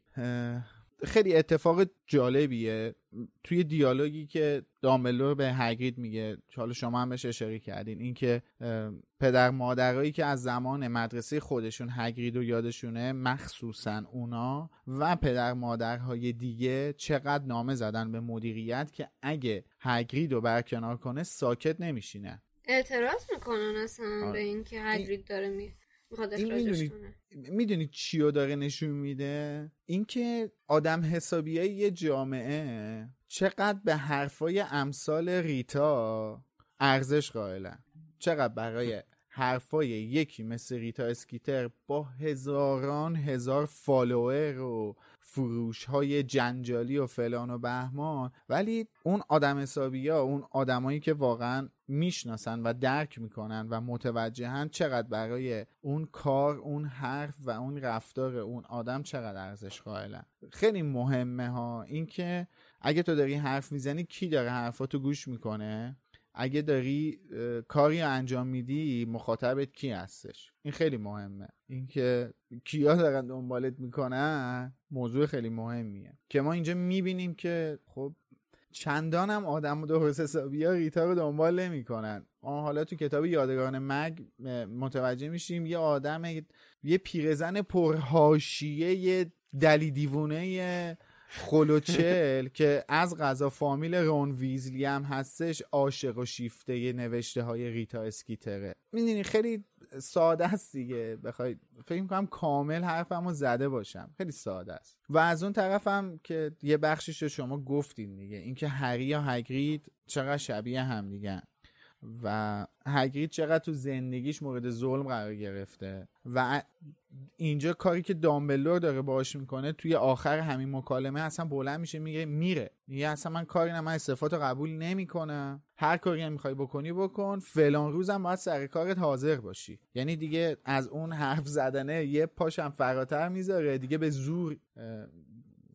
خیلی اتفاق جالبیه. توی دیالوگی که دامبلور به هگرید میگه حالا شما هم بهش اشاره کردین اینکه پدر مادرایی که از زمان مدرسه خودشون هگرید و یادشونه مخصوصا اونا و پدر مادرهای دیگه چقدر نامه زدن به مدیریت که اگه هگرید رو برکنار کنه ساکت نمیشینه. اعتراض می‌کنن اصلا آره. به اینکه هگرید داره می می‌خواد می‌دونی می‌دونی چیو داره نشون میده؟ اینکه آدم حسابی یه جامعه چقدر به حرفای امثال ریتا ارزش قائلن. چقدر برای حرفای یکی مثل ریتا اسکیتر با هزاران هزار follower و فروش های جنجالی و فلان و بهمان ولی اون آدم حسابی ها اون آدمایی که واقعا می‌شناسن و درک می‌کنن و متوجهن چقدر برای اون کار اون حرف و اون رفتار اون آدم چقدر ارزش قائلن. خیلی مهمه ها اینکه اگه تو داری حرف می‌زنی کی داره حرفاتو گوش می‌کنه؟ اگه داری کاری انجام میدی مخاطبت کی هستش؟ این خیلی مهمه. اینکه کیا دارن دنبالت می‌کنن موضوع خیلی مهمیه. که ما اینجا می‌بینیم که خب چندان هم آدم و درست حسابی ها ریتا رو دنبال نمی‌کنن. ما حالا تو کتاب یادگان مگ متوجه میشیم یه آدم یه پیرزن پرهاشیه یه دلی دیوونه خلوچل که از غذا فامیل رون ویزلی هم هستش عاشق و شیفته نوشته های ریتا اسکیتره. می‌دونی خیلی ساده است دیگه. بخوای فکر کنم کامل حرفمو زده باشم. خیلی ساده است. و از اون طرفم که یه بخشش رو شما گفتین دیگه. اینکه هری یا هگرید چقدر شبیه هم دیگه و هگرید چقدر تو زندگیش مورد ظلم قرار گرفته و اینجا کاری که دامبلور داره باش می‌کنه توی آخر همین مکالمه اصلا بلند میشه میگه میره. میگه اصلا من کاری نه من استفاده قبول نمی‌کنم. هر کاری هم می‌خوای بکنی بکن. فلان روزم باید سر کارت حاضر باشی. یعنی دیگه از اون حرف زدنه یه پاشم فراتر می‌ذاره. دیگه به زور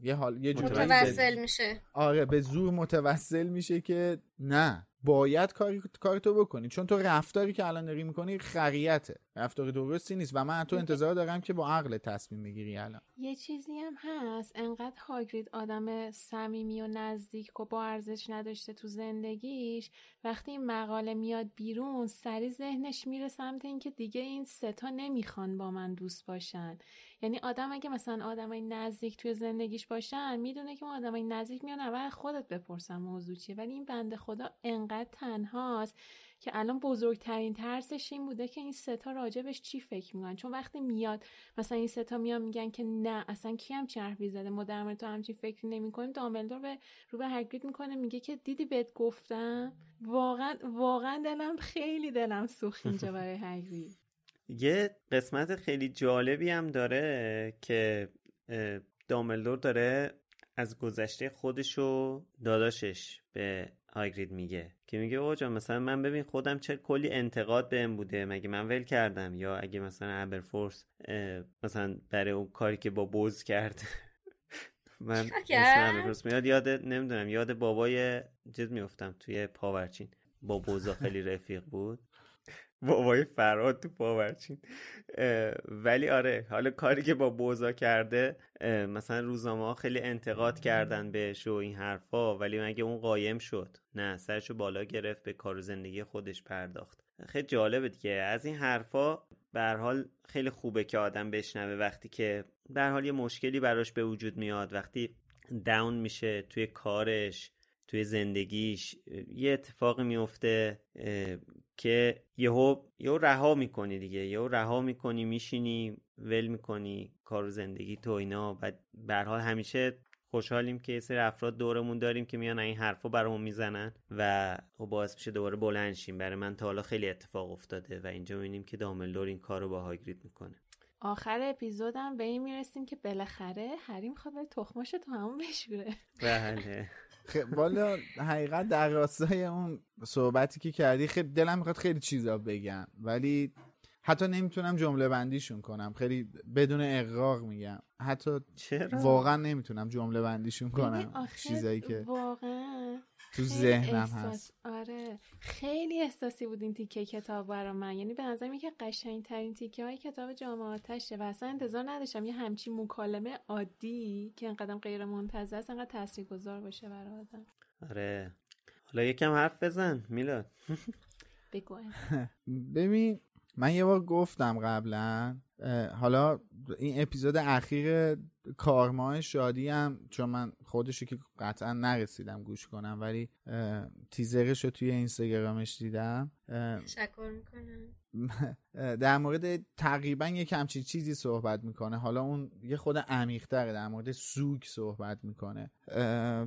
یه حال یه متوسل میشه. آره به زور متوسل میشه که نه. باید کاری کارتو بکنی. چون تو رفتاری که الان داری می‌کنی خریته. رفتار درستی نیست و من تو انتظار دارم که با عقل تصمیم بگیری الان. یه چیزی هم هست. انقدر هاگرید آدم صمیمی و نزدیک و با ارزش نداشته تو زندگیش وقتی این مقاله میاد بیرون سری ذهنش میره سمت اینکه دیگه این ستا نمی‌خوان با من دوست باشن. یعنی آدم اگه مثلا آدمای نزدیک توی زندگیش باشن می‌دونه که اون آدمای نزدیک میان اول خودت بپرسن موضوع چیه. ولی این بنده خدا انقدر تنهاست که الان بزرگترین ترسش این بوده که این ستا راجبش چی فکر می‌کنن. چون وقتی میاد مثلا این ستا میان میگن که نه اصلا کی هم چربی زده؟ ما در تو همچی فکر نمی‌کنیم. دامبلدور به رو به هگرید می‌کنه میگه که دیدی بهت گفتم؟ واقعا واقعا دلم خیلی دلم سوخت اینجا برای هگرید. یه قسمت خیلی جالبی هم داره که داملدور داره از گذشته خودش و داداشش به هاگرید میگه که میگه او جان مثلا من ببین خودم چه کلی انتقاد بهم بوده مگه من ول کردم؟ یا اگه مثلا ابرفورس مثلا برای اون کاری که با بوز کرد من ابرفورس میاد یاد نمی‌دونم یاد بابای چیز میفتم توی پاورچین. با بوزا خیلی رفیق بود. بابای فراد تو پاورچین ولی آره حالا کاری که با بوزا کرده مثلا روزنامه خیلی انتقاد کردن بهش و این حرفا ولی مگه اون قایم شد؟ نه سرشو بالا گرفت به کار زندگی خودش پرداخت. خیلی جالبه دیگه. از این حرفا به حال خیلی خوبه که آدم بشنوه وقتی که در حال یه مشکلی براش به وجود میاد وقتی داون میشه توی کارش. توی زندگیش یه اتفاقی میفته که یهو یهو رها می‌کنی دیگه یهو رها می‌کنی میشینی ول می‌کنی کار زندگی تو اینا. و به حال همیشه خوشحالیم که یه سری افراد دورمون داریم که میان این حرفا برامون می‌زنن و خب باعث میشه دوباره بلند شیم. برای من تا حالا خیلی اتفاق افتاده و اینجا می‌بینیم که داملدور این کار رو با هاگرید می‌کنه. آخر اپیزودم به این می‌رسیم که بالاخره هری می‌خواد به تخماش تو همون بشوره. بله. والا حقیقت در راستای اون صحبتی که کردی خیلی دلم می‌خواد خیلی چیزا بگم. ولی حتی نمی‌تونم جمله بندیشون کنم. خیلی بدون اقراق میگم. حتی چرا؟ واقعا نمی‌تونم جمله بندیشون کنم. چیزایی که واقعا تو ذهنم هست. آره. خیلی احساسی بود این تیکه کتاب برا من. یعنی به نظر که قشنگ ترین تیکه های کتاب جامعاتشه و اصلا انتظار نداشتم یه همچین مکالمه عادی که انقدر غیر منتظر است انقدر تاثیرگذار باشه برای آدم. آره. حالا یکم حرف بزن میلاد. بگو. ببین من یه بار گفتم قبلا حالا این اپیزود اخیر کارماه شادی هم چون من خودشو که قطعا نرسیدم گوش کنم ولی تیزرش رو توی اینستاگرامش دیدم. شکر می‌کنم. در مورد تقریبا یک همچین چیزی صحبت می‌کنه. حالا اون یه خود عمیقتره در مورد سوگ صحبت می‌کنه.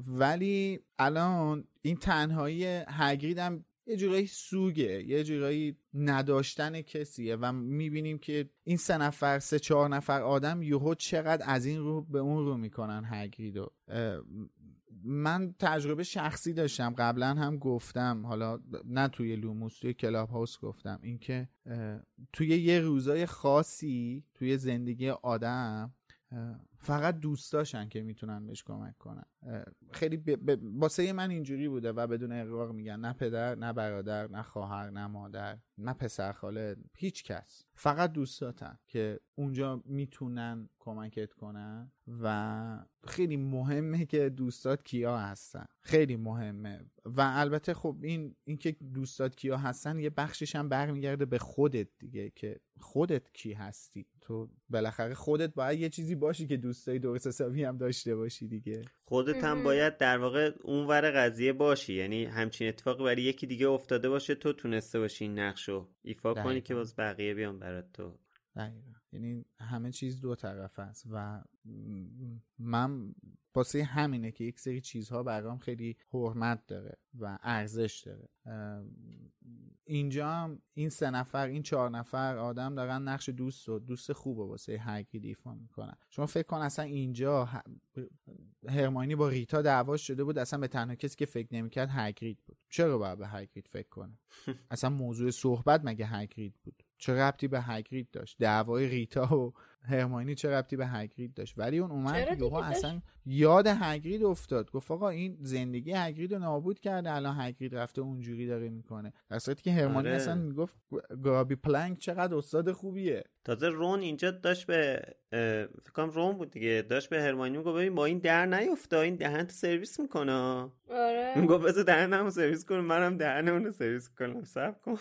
ولی الان این تنهایی هگرید هم یه جورایی سوگه یه جورایی نداشتن کسیه و می‌بینیم که این سه نفر سه چهار نفر آدم یهو چقدر از این رو به اون رو می‌کنن هگریدو من تجربه شخصی داشتم قبلا هم گفتم حالا نه توی لوموس توی کلاب هاوس گفتم اینکه توی یه روزای خاصی توی زندگی آدم فقط دوستاشن که می‌تونن بهش کمک کنن. خیلی باسه من اینجوری بوده و بدون اقراق میگن. نه پدر نه برادر نه خواهر نه مادر نه پسر خاله هیچ کس. فقط دوستاتن که اونجا می‌تونن کمکت کنن و خیلی مهمه که دوستات کیا هستن. خیلی مهمه. و البته خب این اینکه دوستات کیا هستن یه بخشش هم برمیگرده به خودت دیگه که خودت کی هستی. تو بالاخره خودت باید یه چیزی باشی که دوستای درست حسابی هم داشته باشی دیگه. خودت هم باید در واقع اونور قضیه باشی. یعنی همچین اتفاقی برای یکی دیگه افتاده باشه تو تونسته باشی این نقش رو ایفا کنی که باز بقیه بیان برات تو. یعنی همه چیز دو طرف است و من واسه همینه که یک سری چیزها برام خیلی حرمت داره و ارزش داره. اینجا هم این سه نفر این چهار نفر آدم دارن نقش دوست و دوست خوب واسه هگرید ایفا می‌کنن. شما فکر کن اصلا اینجا هرماینی با ریتا دعواش شده بود اصلا به تنها کسی که فکر نمی‌کرد هگرید بود. چرا باید به هگرید فکر کنه؟ اصلا موضوع صحبت مگه هگرید بود؟ چه ربطی به هگرید داشت؟ دعوای ریتا و هرماینی چه ربطی به هگرید داشت؟ ولی اون اومد یهو اصلا یاد هگرید افتاد. گفت آقا این زندگی هگرید رو نابود کرده الان هگرید رفته اونجوری داره می‌کنه. در صورتی که هرمانی آره. اصلا می‌گفت گابی پلنک چقدر استاد خوبیه. تازه رون اینجا داشت به فکر کنم رون بود دیگه. داشت به هرمانی می‌گفت ببین با این در نیفته این دهن سرویس می‌کنه. آره. می‌گفت بذار دهنمو سرویس کنم منم دهنمو رو سرویس کنم. صبر کن.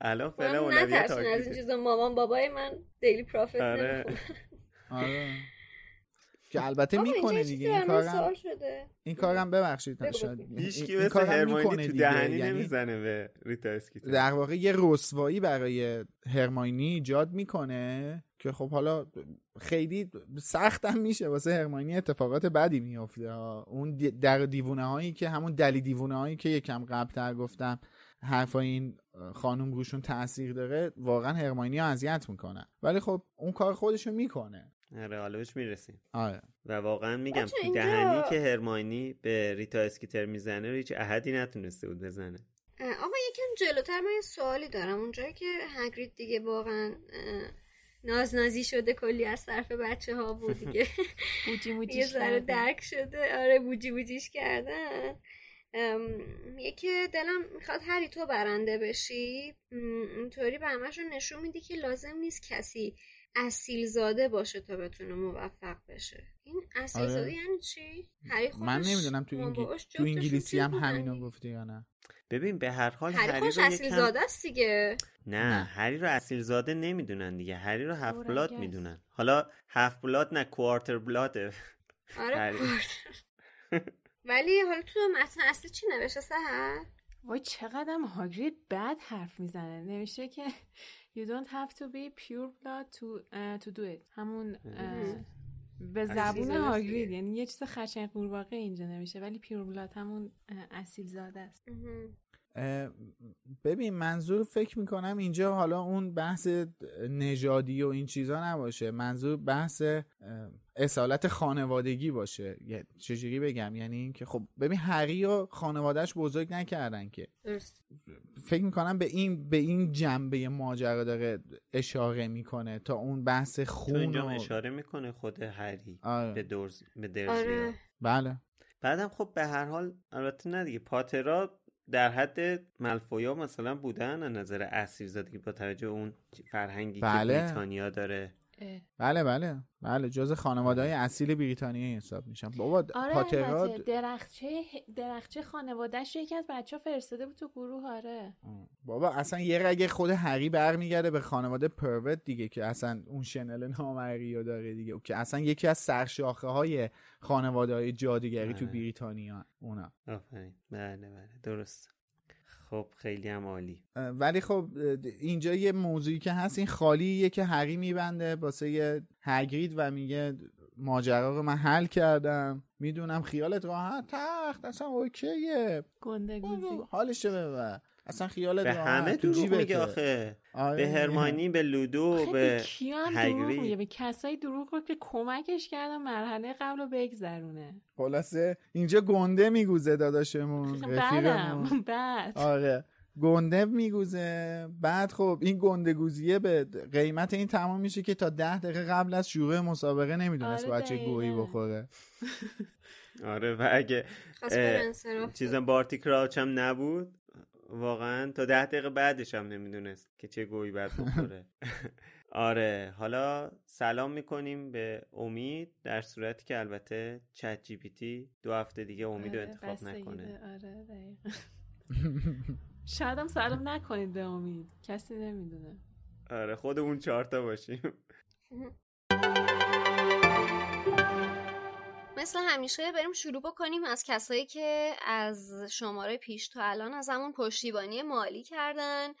الان فعلا اولویت از این چیزا. مامان بابای من دیلی پروفیت آره. آره. که البته می‌کنه دیگه. این کارم این کارم ببخشید. هیچ کی مثل هرماینی تو دهنی یعنی نمی‌زنه به ریتا اسکیتر در واقع یه رسوایی برای هرماینی ایجاد می‌کنه که خب حالا خیلی سختم میشه واسه هرماینی اتفاقات بدی میفته اون در دیوونه هایی که همون دلی دیوونه هایی که یکم قبلتر گفتم حرفای این خانوم روشون تاثیر داره واقعا هرماینی ها اذیت می‌کنن ولی خب اون کار خودشو می‌کنه. آره حالا بهش می‌رسیم. آره. و واقعا میگم تو دهنی که هرماینی به ریتا اسکیتر می‌زنه هیچ احدی نتونسته بود بزنه. آقا یکم جلوتر من یه سوالی دارم. اونجایی که هگرید دیگه واقعا ناز نازی شده کلی از طرف بچه ها بود دیگه. بوجی بوجیش یه ذره درک شده. آره بوجی بوجیش کردن. یکی دلم می‌خواد هری تو برنده بشی. اینطوری به همشون نشون میدی که لازم نیست کسی اصیل زاده باشه تا بتونه موفق بشه. این اصیل آره. زاده یعنی چی؟ هری من نمی‌دونم تو, انگل... تو انگلیسی هم همینو گفتی یا نه؟ ببین به هر حال هری, هری رو اصیل زاده است دیگه. نه, نه. هری رو اصیل زاده نمی‌دونن دیگه. هری رو هفت بلاد می‌دونن. حالا هفت بلاد نه کوارتر بلاده آره ولی حالا تو متن اصلی چی نوشته سهر؟ وای چقدر هاگرید بد حرف می‌زنه. نوشته که you don't have to be pure blood to, uh, to do it. همون به زبون هاگرید یعنی یه چیز خشن قورباغه اینجا نمیشه ولی پیور بلاد همون اصیل زاده است. ببین منظور فکر می‌کنم اینجا حالا اون بحث نژادی و این چیزا نباشه. منظور بحث اصالت خانوادگی باشه. چجوری بگم؟ یعنی اینکه خب ببین هری و خانوادهش بزرگ نکردن که. فکر می‌کنم به این به این جنبه ماجرا داره اشاره می‌کنه تا اون بحث خون تو اینجا اشاره می‌کنه خود هری آره. به درز به آره. بله. بعدم خب به هر حال البته نه دیگه پاترا در حد ملفویا مثلا بودن از نظر اسیر زدگی با توجه اون فرهنگی بله. که بریتانیا داره بله بله بله جز خانواده های اصیل بریتانیایی حساب میشن. بابا آره پاتراد درخچه درخچه خانوادهش یکی از بچه فرستاده بود تو گروه آره. بابا اصلا یه رگه خود هری برمیگرده به خانواده پروت دیگه که اصلا اون شنل نامری رو داره دیگه. که اصلا یکی از سرشاخه های خانواده های جادوگری تو بله. بریتانیا اونا. آفرین. بله بله درست. خب خیلی هم عالی. ولی خب اینجا یه موضوعی که هست این خالیه که هری میبنده واسه یه هگرید و میگه ماجرا رو من حل کردم. می‌دونم خیالت راحت. تخت اصلا اوکیه. گنده گوزی حالش ببر اصلا خیالت به همه دروغ میگه آخه. آره. به هرمانی به لودو به هگرید به کسایی دروغ رو که کمکش کردن مرحله قبل رو بگذرونه. خلاصه اینجا گنده میگوزه داداشمون رفیقمون. بعد. آره. گنده میگوزه. بعد خب این گنده گوزیه به قیمت این تمام میشه که تا ده دقیقه قبل از شروع مسابقه نمی‌دونست آره بچه گویی بخوره. آره و اگه چیزم بارتی کراچ هم نبود واقعا تا ده دقیقه بعدش هم نمی‌دونست که چه گویی باید بخوره. آره حالا سلام می‌کنیم به امید در صورتی که البته چت جی پی تی دو هفته دیگه امید رو آره، انتخاب نکنه. آره شاید هم سلام نکنید به امید. کسی نمی‌دونه. آره خود اون چهارتا باشیم. مثل همیشه بریم شروع بکنیم از کسایی که از شماره پیش تا الان از همون پشتیبانی مالی کردن.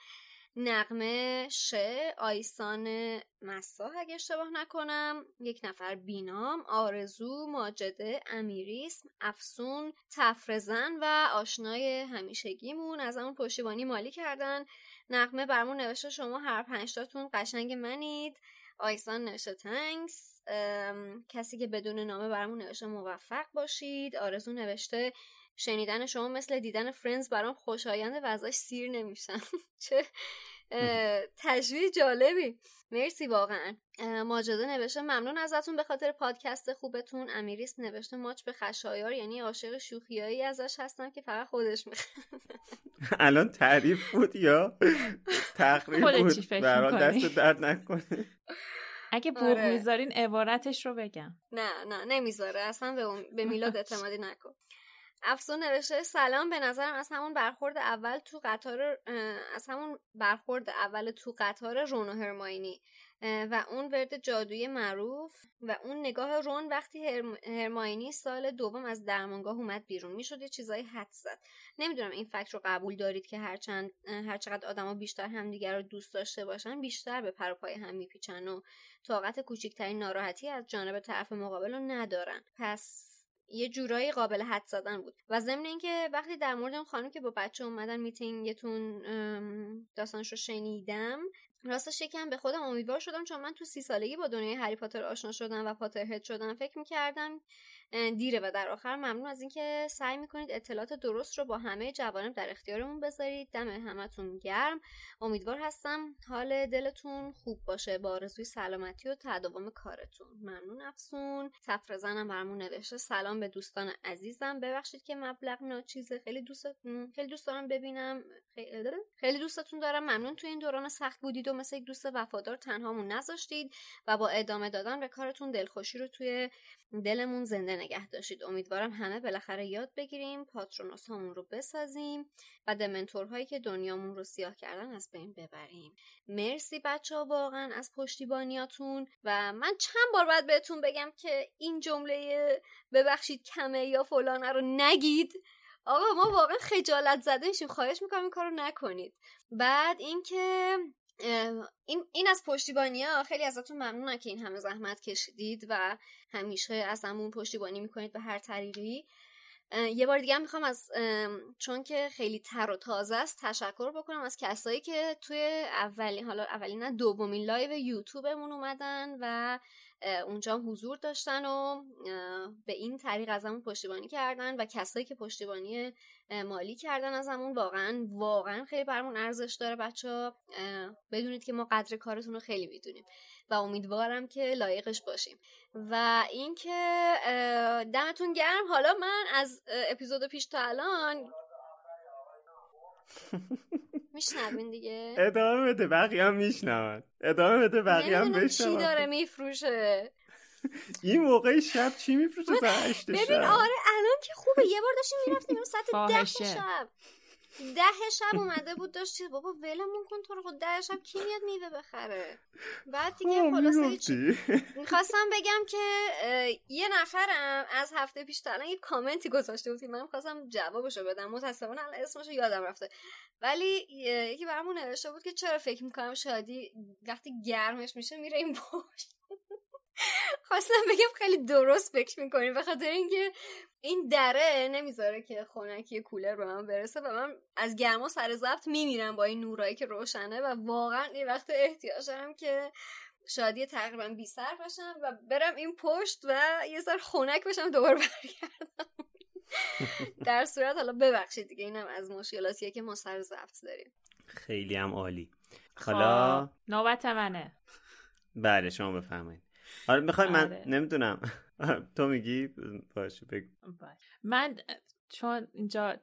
نقمه ش آیسان مسا اگه اشتباه نکنم. یک نفر بینام آرزو ماجده امیریسم افسون تفرزن و آشنای همیشگیمون از همون پشتیبانی مالی کردن. نقمه برمون نوشته شما هر پنجتاتون قشنگ منید. آیسان نوشته تنکس کسی که بدون نامه برامون نوشته موفق باشید. آرزو نوشته شنیدن شما مثل دیدن فرنز برام خوشاینده و ازش سیر نمیشم. چه تشویق جالبی. مرسی واقعا. ماجده نوشته. ممنون ازتون به خاطر پادکست خوبتون. امیریس نوشته ماچ به خشایار یعنی عاشق شوخیایی ازش هستم که فقط خودش می‌خواد. الان تعریف بود یا تقریب بود؟ برای دست درد نکنه. اگه بوق آره. می‌ذارین عبارتش رو بگم. نه نه نمی‌ذاره. اصلا به, به میلاد اعتمادی نکن. افسون نوشته سلام به نظرم از همون برخورد اول تو قطار از همون برخورد اول تو قطار رون و هرماینی و اون ورد جادویی معروف و اون نگاه رون وقتی هرماینی سال دوم از درمانگاه اومد بیرون. می‌شد یه چیزایی حد زد. نمی‌دونم این فکر رو قبول دارید که هرچند هرچقدر آدما بیشتر همدیگر رو دوست داشته باشن بیشتر به پر پای هم میپیچن و طاقت کوچکترین ناراحتی از جانب طرف مقابل رو ندارن. پس یه جورایی قابل حد زدن بود. و ضمن اینکه وقتی در مورد اون خانم که با بچه اومدن میتینگتون داستانش رو شنیدم راستش یکم به خودم امیدوار شدم چون من تو سی سالگی با دنیای هری پاتر آشنا شدم و پاتر هد شدم. فکر می‌کردم دیره و در آخر ممنون از اینکه سعی می‌کنید اطلاعات درست رو با همه جوانب در اختیارمون بذارید. دم همتون گرم. امیدوار هستم حال دلتون خوب باشه. با آرزوی سلامتی و تداوم کارتون. ممنون افسون. تفرزنم برامون نوشته. سلام به دوستان عزیزم. ببخشید که مبلغ ناچیزه خیلی دوست خیلی دوست دارم ببینم. خیلی, خیلی دوستتون دارم. ممنون تو این دوران سخت بودید و مثل یک دوست وفادار تنهامون نذاشتید و با ادامه دادن به کارتون دلخوشی رو توی دلمون زنده نگه داشتید. امیدوارم همه بالاخره یاد بگیریم پاترونوس هامون رو بسازیم و دمنتورهایی که دنیامون رو سیاه کردن از بین ببریم. مرسی بچه ها واقعا از پشتیبانیاتون و من چند بار باید بهتون بگم که این جمله ببخشید کمه یا فلانه رو نگید. آقا ما واقعا خجالت زده میشیم خواهش می‌کنم این کار رو نکنید. بعد اینکه این, این از پشتیبانی ها خیلی ازتون ممنونم که این همه زحمت کشیدید و همیشه از همون پشتیبانی می‌کنید به هر طریقی. یه بار دیگه می‌خوام از چون که خیلی تر و تازه است تشکر بکنم از کسایی که توی اولین حالا اولین نه دومین live یوتیوبمون اومدن و اونجا حضور داشتن و به این طریق ازمون پشتیبانی کردن و کسایی که پشتیبانی مالی کردن ازمون واقعا واقعا خیلی برامون ارزش داره بچه ها. بدونید که ما قدر کارتون رو خیلی می‌دونیم و امیدوارم که لایقش باشیم. و اینکه دمتون گرم. حالا من از اپیزود پیش تا الان میشنوین دیگه؟ ادامه بده بقیه هم میشنون. ادامه بده بقیه هم بشنون چی داره میفروشه. این موقع شب چی میفروشه؟ ساعت ببین آره الان که خوبه. یه بار داشتیم می‌رفتیم ساعت ده شب. ده شب اومده بود داشت بابا ولمون کن تو رو. خود ده شب کی میاد میوه بخره؟ بعد دیگه خب، خلاصه می‌خواستم بگم که یه نفرم از هفته پیش تا یه کامنتی گذاشته بود که من خواستم جوابشو بدم. متاسفانه الان اسمشو یادم رفته. ولی یکی برامون نوشته بود که چرا فکر می‌کنم شادی وقتی گرمش میشه میره این پشت. خواستم بگم خیلی درست فکر می‌کنیم به خاطر اینکه این دره نمی‌ذاره که خونکی کولر به من برسه و من از گرما سر ضبط میمیرم با این نورایی که روشنه و واقعا این وقت احتیاج دارم که شادی تقریبا بی سر باشم و برم این پشت و یه سر خونک بشم دوباره برگردم. در صورت حالا ببخشید دیگه اینم از مشکلاتیه که ما سر ضبط داریم. خیلی هم عالی. حالا خب، نوبت منه. بله شما بفرمایید. آره می‌خوای من آره. نمی‌دونم. تو میگی؟ باشه بگو. من چون اینجا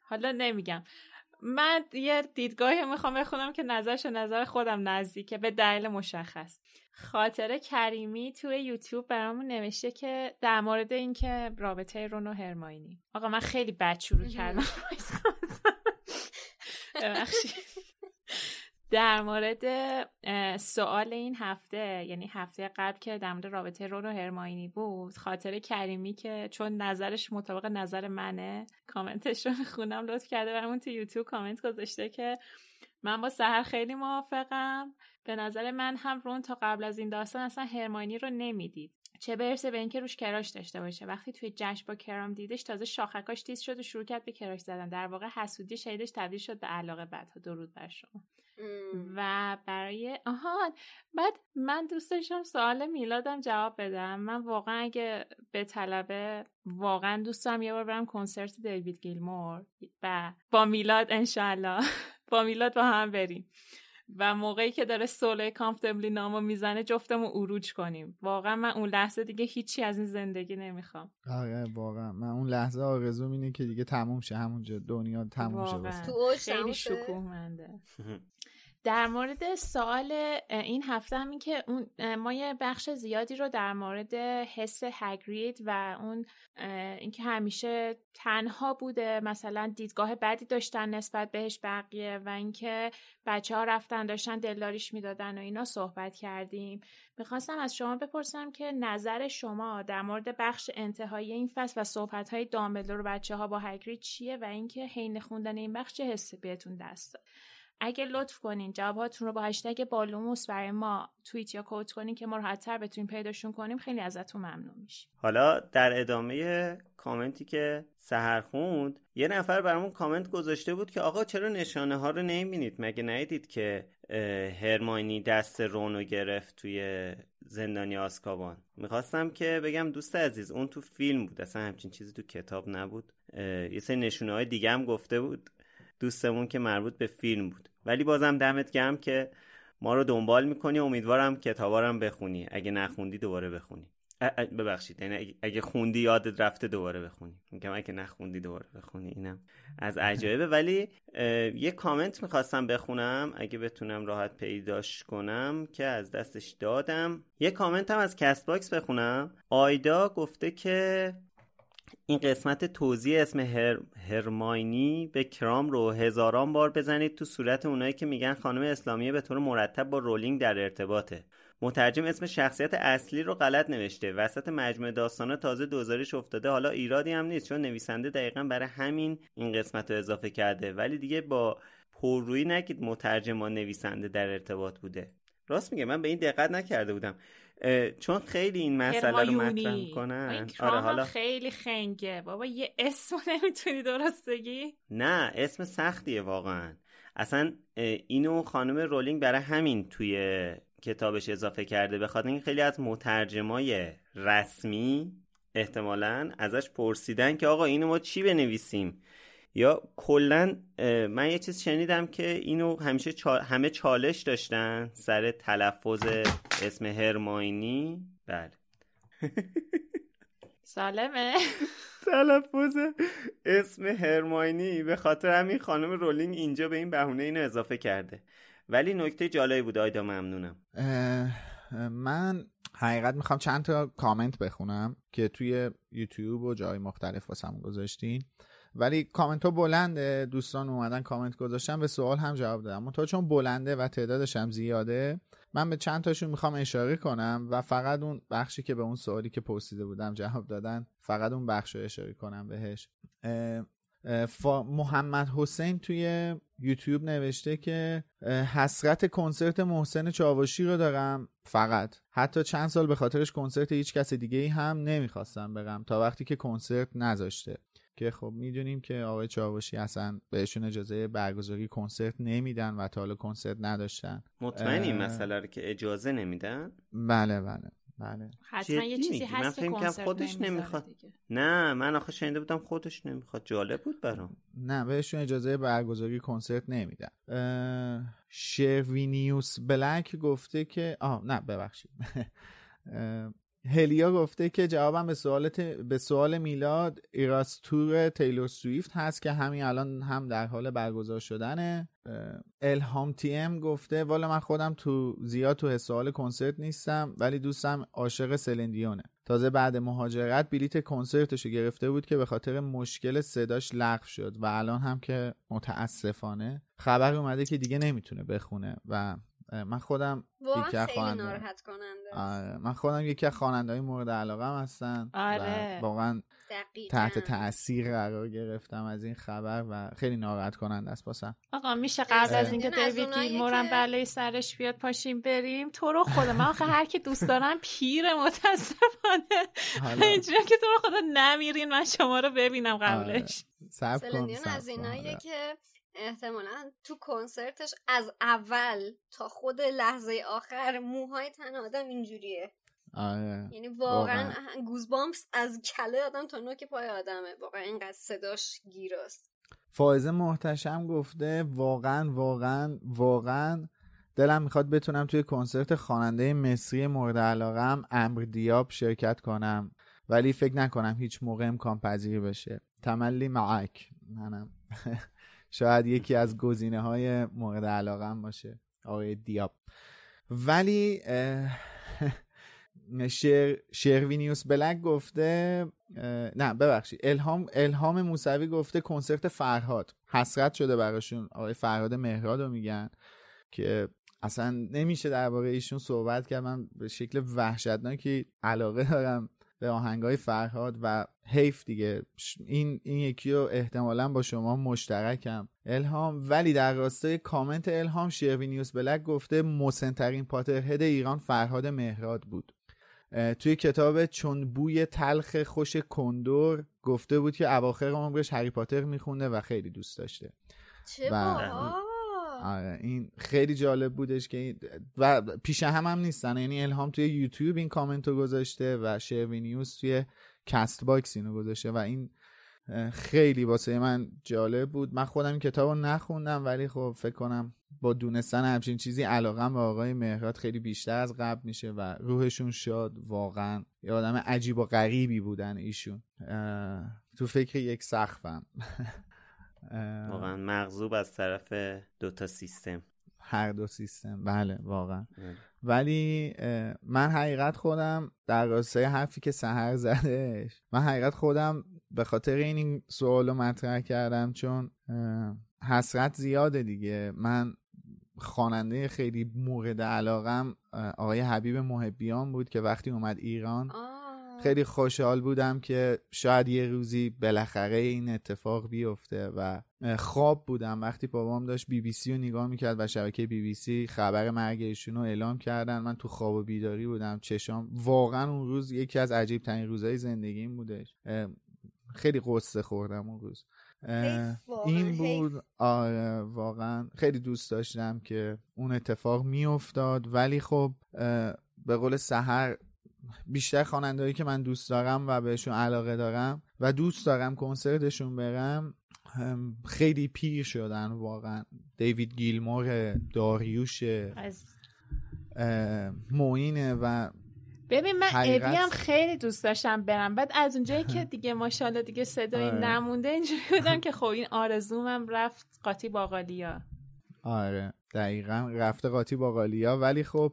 حالا نمیگم. من یه دیدگاهی می‌خوام بخونم که نظرش نظر خودم نزدیکه به دلیل مشخص. خاطر کریمی توی یوتیوب برامون نوشته که در مورد اینکه رابطه رون و هرماینی. آقا من خیلی بد شروع کردم. در مورد سوال این هفته یعنی هفته قبل که در مورد رابطه رون و هرماینی بود خاطر کریمی که چون نظرش مطابق نظر منه کامنتش رو خونم لطف کرده برامون تو یوتیوب کامنت گذاشته که من با سهر خیلی موافقم. به نظر من هم رون تا قبل از این داستان اصلا هرماینی رو نمی‌دید. چه برسه به اینکه روش کراش داشته باشه. وقتی توی جشن با کرام دیدش تازه شاخکاش تیز شد و شروع کرد به کراش زدن. در واقع حسودی شهیدش تبدیل شد به علاقه بعدها. درود بر شما. و برای آهان بعد من دوست داشتم سوال میلادم جواب بدم. من واقعا اگه به طلبه واقعا دوستم یه بار برم کنسرت دیوید گیلمور و با میلاد انشالله با میلاد با هم بریم. و موقعی که داره سوله کامفتبلی نامو می‌زنه جفتمو اروج کنیم. واقعا من اون لحظه دیگه هیچی از این زندگی نمی‌خوام. آره واقعا. من اون لحظه آرزو اینه که دیگه تموم شه همونجا دنیا تموم شه تو خیلی شکوهمنده. در مورد سوال این هفته همین که اون ما یه بخش زیادی رو در مورد حس هگرید و اون اینکه همیشه تنها بوده مثلا دیدگاه بدی داشتن نسبت بهش بقیه و اینکه بچه ها رفتن داشتن دلداریش می‌دادن و اینا صحبت کردیم. می‌خواستم از شما بپرسم که نظر شما در مورد بخش انتهایی این فصل و صحبت های دامبلدور بچه ها با هگرید چیه و اینکه حین خوندن این بخش چه حسی بهتون دست داد؟ اگه لطف کنین جواباتون رو با هشتگ بالوموس برای ما توییت یا کوت کنین که ما راحتتر بتونیم پیداشون کنیم خیلی ازتون ممنون میشیم حالا در ادامه کامنتی که سهر خوند یه نفر برامون کامنت گذاشته بود که آقا چرا نشانه ها رو نمی‌بینید؟ مگه ندیدید که هرماینی دست رونو گرفت توی زندانی آسکابان؟ می‌خواستم که بگم دوست عزیز اون تو فیلم بود اصلا همچین چیزی تو کتاب نبود. یه سری نشونه های دیگه هم گفته بود. دوستمون که مربوط به فیلم بود. ولی بازم دمت گرم که ما رو دنبال می‌کنی. امیدوارم کتابارم بخونی. اگه نخوندی دوباره بخونی. ببخشید. یعنی اگه خوندی یادت رفته دوباره بخونی. میگم اگه نخوندی دوباره بخونی. اینم از عجایبه. ولی یه کامنت می‌خواستم بخونم. اگه بتونم راحت پیداش کنم که از دستش دادم. یه کامنت هم از کست باکس بخونم. آیدا گفته که این قسمت توضیح اسم هر... هرماینی به کرام رو هزاران بار بزنید تو صورت اونایی که میگن خانم اسلامیه به طور مرتب با رولینگ در ارتباطه. مترجم اسم شخصیت اصلی رو غلط نوشته. وسط مجموعه داستانا تازه دوزارش افتاده. حالا ایرادی هم نیست چون نویسنده دقیقا برای همین این قسمت رو اضافه کرده. ولی دیگه با پررویی نگید مترجم با نویسنده در ارتباط بوده. راست میگه من به این دقت نکرده بودم. چون خیلی این مسئله رو مطرح می‌کنن. آره حالا خیلی خنگه. بابا یه اسم نمی‌تونی درست بگی؟ نه اسم سختیه واقعا. اصلا اینو خانم رولینگ برای همین توی کتابش اضافه کرده. بخاطر این خیلی از مترجمای رسمی احتمالا ازش پرسیدن که آقا اینو ما چی بنویسیم؟ یا کلا من یه چیز شنیدم که اینو همیشه همه چالش داشتن سر تلفظ اسم هرماینی. بله. سالمه. تلفظ اسم هرماینی به خاطر همین خانم رولینگ اینجا به این بهونه اینو اضافه کرده. ولی نکته جالبی بود. آیدا ممنونم. من حقیقت می‌خوام چند تا کامنت بخونم که توی یوتیوب و جای مختلف واسم گذاشتین. ولی کامنت ها بلنده دوستان اومدن کامنت گذاشتن به سوال هم جواب دادم اما تا چون بلنده و تعدادش هم زیاده من به چند تاشون می‌خوام اشاره کنم و فقط اون بخشی که به اون سوالی که پرسیده بودم جواب دادن فقط اون بخش رو اشاره کنم بهش. محمد حسین توی یوتیوب نوشته که حسرت کنسرت محسن چاوشی رو دارم. فقط. حتی چند سال به خاطرش کنسرت هیچ کس دیگه ای هم نمی‌خواستم برم تا وقتی که کنسرت نذاشته. که خب می‌دونیم که آقای چاوشی اصلا بهشون اجازه برگزاری کنسرت نمیدن و تا حالا کنسرت نداشتن. مطمئنی مسئله رو که اجازه نمیدن؟ بله بله بله. حتما یه چیزی هست که کنسرت خودش نمی‌خواد. نه من آخه شنیده بودم خودش نمی‌خواد. جالب بود برام. نه بهشون اجازه برگزاری کنسرت نمیدن. شروینیوس بلک گفته که آه نه ببخشید. هلیا گفته که جوابم به سوال به سوال میلاد ایراستور تیلور سویفت هست که همین الان هم در حال برگزار شدنه. الهام تی ام گفته والا من خودم تو زیاد تو سوال کنسرت نیستم ولی دوستم عاشق سلندیونه تازه بعد مهاجرت بلیت کنسرتشو گرفته بود که به خاطر مشکل صداش لغو شد و الان هم که متاسفانه خبر اومده که دیگه نمی‌تونه بخونه و من خودم یکی از ناراحت کننده آره. من خودم یکی از خواننده مورد علاقه هستن آره. واقعا تحت تاثیر قرار گرفتم از این خبر و خیلی ناراحت کننده است باسم آقا میشه قبل از اینکه دیوید گیلمورم بله سرش بیاد پاشیم بریم تو رو خدا من آخه هر کی دوست دارم پیر متاسفانه. اینجوری که تو رو خدا نمیرین من شما رو ببینم قبلش. آره. از ایناییه که احتمالا تو کنسرتش از اول تا خود لحظه آخر موهای تن آدم اینجوریه. آره. یعنی واقعا, گوزبامس از کله آدم تا نوک پای آدمه. واقعا اینقدر صداش گیراست. فائزه محتشم گفته واقعا واقعا واقعا دلم می‌خواد بتونم توی کنسرت خواننده مصری مورد علاقم امر دیاب شرکت کنم. ولی فکر نکنم هیچ موقع امکان پذیر بشه. تملی معک منم. شاید یکی از گزینه های مورد علاقم باشه. آقای دیاب. ولی شر... شروینیوس بلک گفته نه ببخشید. الهام الهام موسوی گفته کنسرت فرهاد. حسرت شده براشون. آقای فرهاد مهراد رو میگن که اصلا نمیشه درباره ایشون صحبت کرد. من به شکل وحشتناکی علاقه دارم به آهنگای فرهاد و حیف دیگه. این این یکی رو احتمالا با شما مشترکم. الهام ولی در راستای کامنت الهام شروینیوس بلک گفته مسنترین پاترهد ایران فرهاد مهراد بود. توی کتاب چون بوی تلخ خوش کندور گفته بود که اواخر عمرش هری پاتر میخونده و خیلی دوست داشته. چه آره این خیلی جالب بودش که و پیش هم هم نیستن. یعنی الهام توی یوتیوب این کامنت رو گذاشته و شروینیوس توی کست باکس اینو گذاشته و این خیلی واسه من جالب بود. من خودم کتاب رو نخوندم ولی خب فکر کنم با دونستن همچین چیزی علاقم به آقای مهراد خیلی بیشتر از قبل میشه و روحشون شاد واقعا یه آدم عجیب و غریبی بودن ایشون. تو فکر یک سقفم واقعا مغضوب از طرف دوتا سیستم. هر دو سیستم. بله واقعا. ولی من حقیقت خودم در راستای حرفی که سهر زدش من حقیقت خودم به خاطر این سوالو مطرح کردم چون حسرت زیاده دیگه. من خواننده خیلی مورد علاقم آقای حبیب محبیان بود که وقتی اومد ایران خیلی خوشحال بودم که شاید یه روزی بالاخره این اتفاق بیفته و خواب بودم. وقتی بابام داشت بی بی سی رو نگاه می‌کرد و شبکه بی بی سی خبر مرگ ایشون رو اعلام کردن من تو خواب و بیداری بودم. چشام واقعا اون روز یکی از عجیب ترین روزهای زندگیم بودش. خیلی قصه خوردم اون روز. این بود. آره واقعا خیلی دوست داشتم که اون اتفاق میافتاد. ولی خب به قول سهر بیشتر خوانندهایی که من دوست دارم و بهشون علاقه دارم و دوست دارم کنسرتشون برم خیلی پیر شدن واقعا. دیوید گیلمور داریوش موینه و ببین من حقیقت... ابی هم خیلی دوست داشتم برم. بعد از اونجایی که دیگه ماشاءالله دیگه صدایی آره. نمونده اینجوری بودم که خب این آرزومم رفت قاطی باقالیا. آره. دقیقا رفته قاطی باقالیا. ولی خب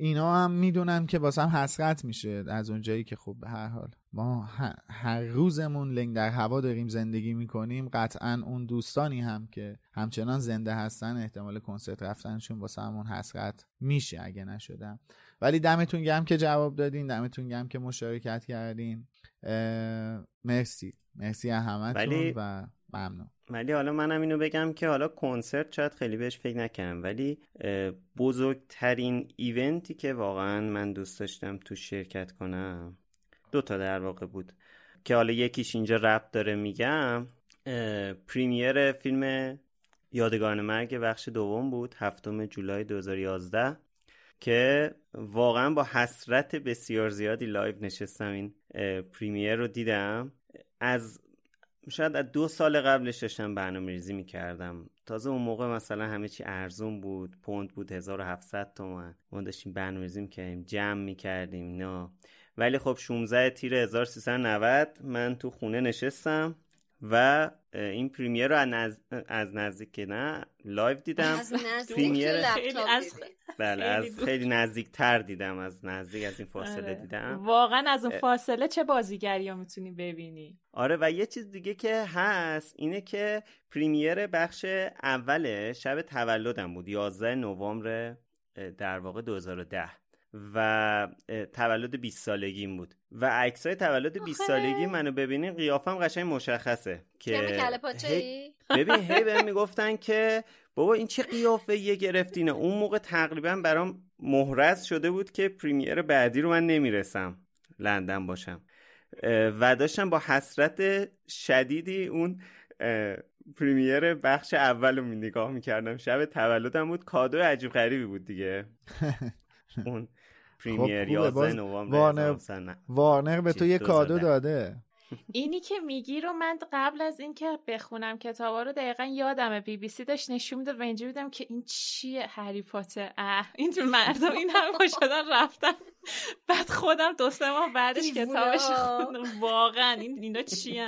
اینا هم می‌دونم که واسه هم حسرت میشه از اونجایی که خب به هر حال ما هر روزمون لنگ در هوا داریم زندگی می‌کنیم قطعا اون دوستانی هم که همچنان زنده هستن احتمال کنسرت رفتنشون واسه همون حسرت میشه اگه نشدم. ولی دمتون گم که جواب دادین دمتون گم که مشارکت کردین. مرسی. مرسی همتون و ممنون. ولی حالا منم اینو بگم که حالا کنسرت شاید خیلی بهش فکر نکنم ولی بزرگترین ایونتی که واقعا من دوست داشتم تو شرکت کنم دو تا در واقع بود که حالا یکیش اینجا رپ داره میگم پریمیر فیلم یادگاران مرگ بخش دوم بود هفتم جولای 2011 که واقعا با حسرت بسیار زیادی live نشستم این premiere رو دیدم. از شاید از دو سال قبلش داشتم برنامه ریزی می‌کردم. تازه اون موقع مثلا همه چی ارزون بود پوند بود 1700 تومن ما داشتیم برنامه ریزی می‌کردیم جمع می‌کردیم نه. ولی خب 16 تیر 1390 من تو خونه نشستم. و این premiere رو از, از نزدیک نه live دیدم. از پریمیر از بله از خیلی نزدیک تر دیدم از نزدیک از این فاصله آره. دیدم. واقعا از اون فاصله چه بازیگری ها می‌تونی ببینی؟ آره و یه چیز دیگه که هست اینه که پریمیر بخش اول شب تولدم بود 11 نوامبر در واقع 2010 و تولد 20 سالگیم بود. و عکسای تولد 20 سالگی منو ببینین قیافم قشنگ مشخصه که هی... ببین هی بهم می‌گفتن که بابا این چه قیافه یه گرفتینه اون موقع تقریبا برام مهرز شده بود که پریمیر بعدی رو من نمی‌رسم. لندن باشم. و داشتم با حسرت شدیدی اون پریمیر بخش اول رو نگاه می‌کردم. شب تولدم بود. کادو عجیب غریبی بود دیگه. اون پریمیر خب 11 نوامبر وارنر, وارنر به تو یه کادو داده. اینی که میگی رو من قبل از اینکه بخونم کتابا رو دقیقا یادمه. بی بی سی داشت نشون میده و اینجا بودم که این چیه هری پاتر. اه این مردم این هم خوش شدن رفتن. بعد خودم دو سه ماه بعدش کتابش خوندم. واقعا این اینا چی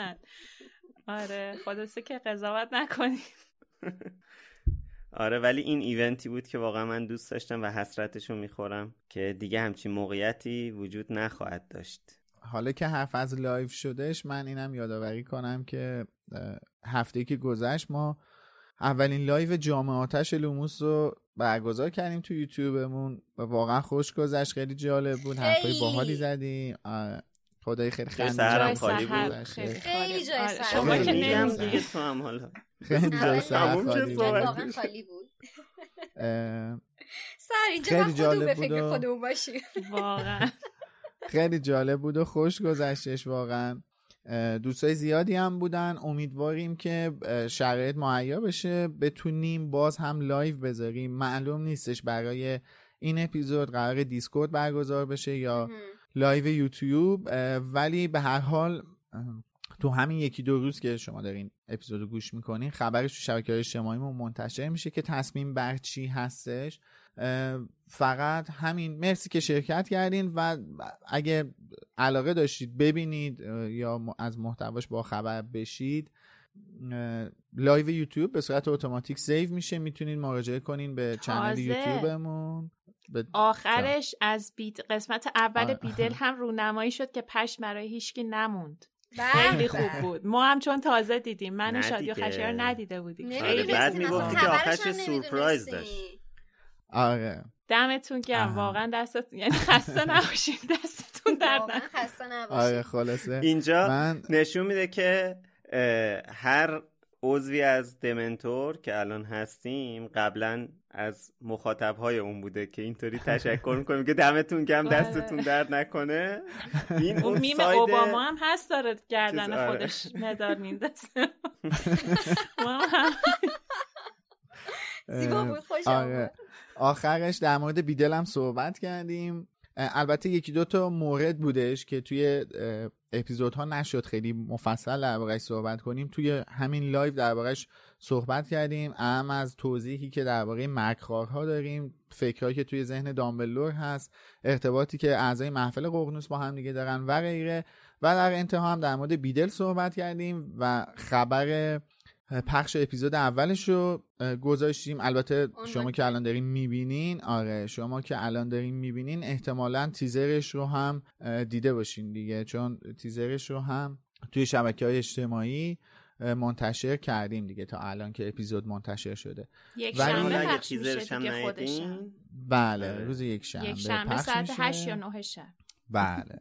آره خلاصه که قضاوت نکنید آره ولی این ایونتی بود که واقعا من دوست داشتم و حسرتشو می‌خورم که دیگه همچین موقعیتی وجود نخواهد داشت. حالا که حرف از live شدش من اینم یادآوری کنم که هفته که گذشت ما اولین live جامعه آتش لوموس رو برگزار کردیم تو یوتیوبمون و واقعا خوش گذشت خیلی جالب بود حرفای باحالی زدیم. خدایی خیلی خنده خالی بود. خیلی جای سر شما که نمیگی تو هم حالا. خیلی جای سر خالی بود. سر اینجا خیلی جالب بود خودمون باشیم. واقعا. خیلی جالب بود و خوش گذشتش واقعا. دوستای زیادی هم بودن. امیدواریم که شرایط مهیا بشه. بتونیم باز هم live بذاریم. معلوم نیستش برای این اپیزود قرار دیسکورد برگزار بشه یا live یوتیوب ولی به هر حال تو همین یکی دو روز که شما دارین اپیزود گوش می‌کنین خبرش تو شبکه های اجتماعی منتشر میشه که تصمیم بر چی هستش. فقط همین مرسی که شرکت کردین و اگه علاقه داشتید ببینید یا از محتواش با خبر بشید. live یوتیوب به صورت اتوماتیک save میشه. می‌تونید مراجعه کنین به channel یوتیوبمون. آخرش از بید قسمت اول بیدل هم رونمایی شد که پشم برای هیچکی نموند. بله. خیلی خوب بود. ما هم چون تازه دیدیم. من و شادی و خشر ندیده بودیم. خیلی بعد می‌گفتی که آخرش سورپرایز داشت. آره. دمتون گرم. واقعا دستت یعنی خسته نباشید دستتون درد خسته نباشید آره خلاصه. اینجا من... نشون میده که هر عضوی از دمنتور که الان هستیم قبلا از مخاطب های اون بوده که اینطوری تشکر می‌کنیم که دمتون گم بله. دستتون درد نکنه این اون میم ساید... اوباما هم هست داره گردن آره. خودش مدار میندازه زیبا بود خوش آره. آخرش در مورد بیدل هم صحبت کردیم البته یکی دو تا مورد بودش که توی اپیزودها نشد خیلی مفصل دربارهش صحبت کنیم. توی همین live دربارهش صحبت کردیم. ام از توضیحی که درباره مرگخوارها داریم فکرهایی که توی ذهن دامبلور هست ارتباطی که اعضای محفل ققنوس با هم دیگه دارن و غیره. و در انتها هم در مورد بیدل صحبت کردیم و خبر پخش اپیزود اولش رو گذاشتیم. البته شما که الان دارین می‌بینین آره شما که الان دارین می‌بینین احتمالا تیزرش رو هم دیده باشین دیگه. چون تیزرش رو هم توی شبکه های اجتماعی منتشر کردیم دیگه تا الان که اپیزود منتشر شده. یک شنبه پخش میشه دیگه بله روز یک شنبه یک شنبه ساعت 8 یا 9 شب. بله.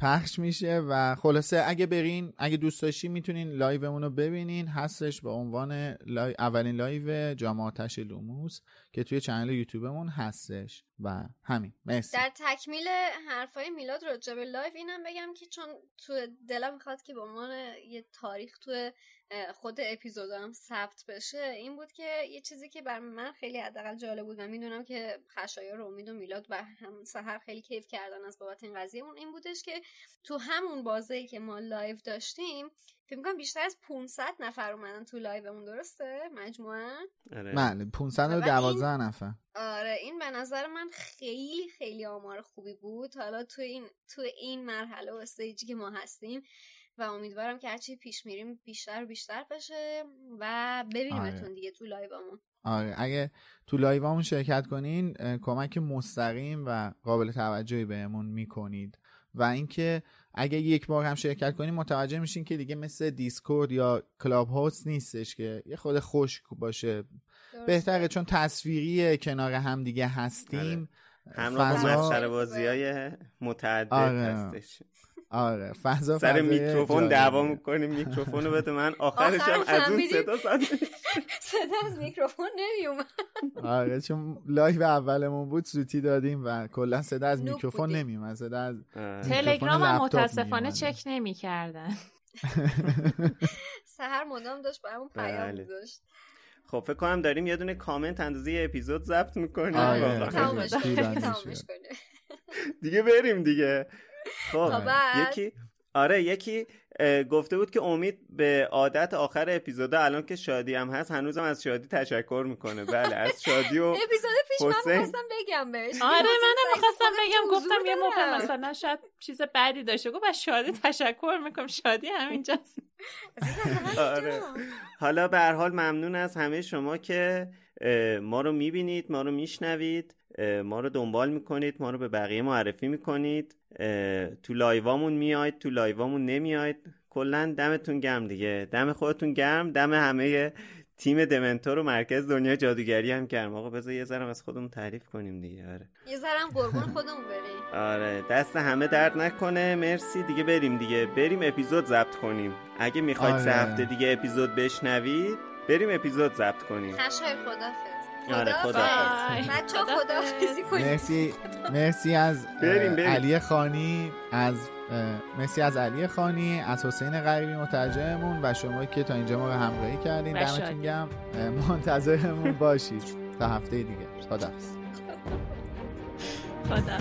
پخش میشه و خلاصه اگه برین اگه دوست داشتین می‌تونین live مون رو ببینین. هستش به عنوان لایو اولین لایو جامعاتش لوموس که توی channel یوتیوبمون هستش. و همین. مرسی. در تکمیل حرفای میلاد راجع به live اینم بگم که چون تو دلم می‌خواد که به عنوان یه تاریخ تو خود اپیزودم ثبت بشه این بود که یه چیزی که بر من خیلی حداقل جالب بود و می‌دونم که خشایار و امید و میلاد و هم سحر خیلی کیف کردن از بابت این قضیه اون این بودش که تو همون بازه که ما live داشتیم فکر می‌کنم بیشتر از 500 نفر اومدن تو live مون درسته؟ مجموعا؟ آره. من 512 نفر. آره این به نظر من خیلی خیلی آمار خوبی بود. حالا تو این تو این مرحله و stage ی که ما هستیم و امیدوارم که هرچی پیش میریم بیشتر و بیشتر بشه و ببینیمتون آره. دیگه تو live امون. آره. اگه تو live امون شرکت کنین کمک مستقیم و قابل توجهی بهمون می‌کنید. و اینکه اگه یک بار هم شرکت کنیم متوجه میشین که دیگه مثل دیسکورد یا کلاب هاوس نیستش که یه خورده خشک باشه. بهتره چون تصویری کنار هم دیگه هستیم. همراه با مسخره بازی های متعدد آره. هستش. آره فضا سر میکروفون. دعوا می‌کنیم میکروفونو بده من آخرش هم از اون. صدا صدا صدا از میکروفون نمیومد آره چون live اولمون بود سوتی دادیم و کلا صدا از میکروفون. نمیومد صدا از. تلگرام هم متاسفانه. چک نمی کردن سهر مدام داشت برامون پیام بله. میذاشت خب فکر کنم داریم یه دونه کامنت اندازه یه اپیزود ضبط می‌کنیم آره. تمامش. کنیم دیگه بریم دیگه خب یکی آره یکی گفته بود که امید به عادت آخر اپیزودا الان که شادی هم هست هنوزم از شادی تشکر می‌کنه. بله از شادی و اپیزود پیش من حسین. می‌خواستم بگم بهش. آره منم می‌خواستم بگم گفتم یه موقع. مثلا شاید چیز بدی داشته گفت از شادی تشکر می‌کنم. شادی همینجاست. آره. حالا به هر حال ممنون از همه شما که ما رو می‌بینید ما رو میشنوید. ما رو دنبال می‌کنید ما رو به بقیه معرفی می‌کنید. تو لایوامون میاید تو لایوامون نمیاید کلا دمتون گرم دیگه. دم خودتون گرم دم همه تیم دمنتور و مرکز دنیا جادوگری هم گرم. آقا بذار یه ذره از خودمون تعریف کنیم دیگه. آره. یه ذرم قربون خودمون بریم. آره. دست همه درد نکنه. مرسی دیگه. بریم دیگه. بریم اپیزود ضبط کنیم. اگه می‌خواید سه آره. هفته دیگه اپیزود بشنوید بریم اپیزود ضبط کنیم. خشای خدافظ. آره، خدا. خدا بچه خدا مرسی مرسی از علی خانی از مرسی از علی خانی از حسین غریبی مترجممون و شما که تا اینجا ما به همراهی کردین. دمتون گم منتظرمون باشید تا هفته دیگه. خدا خدا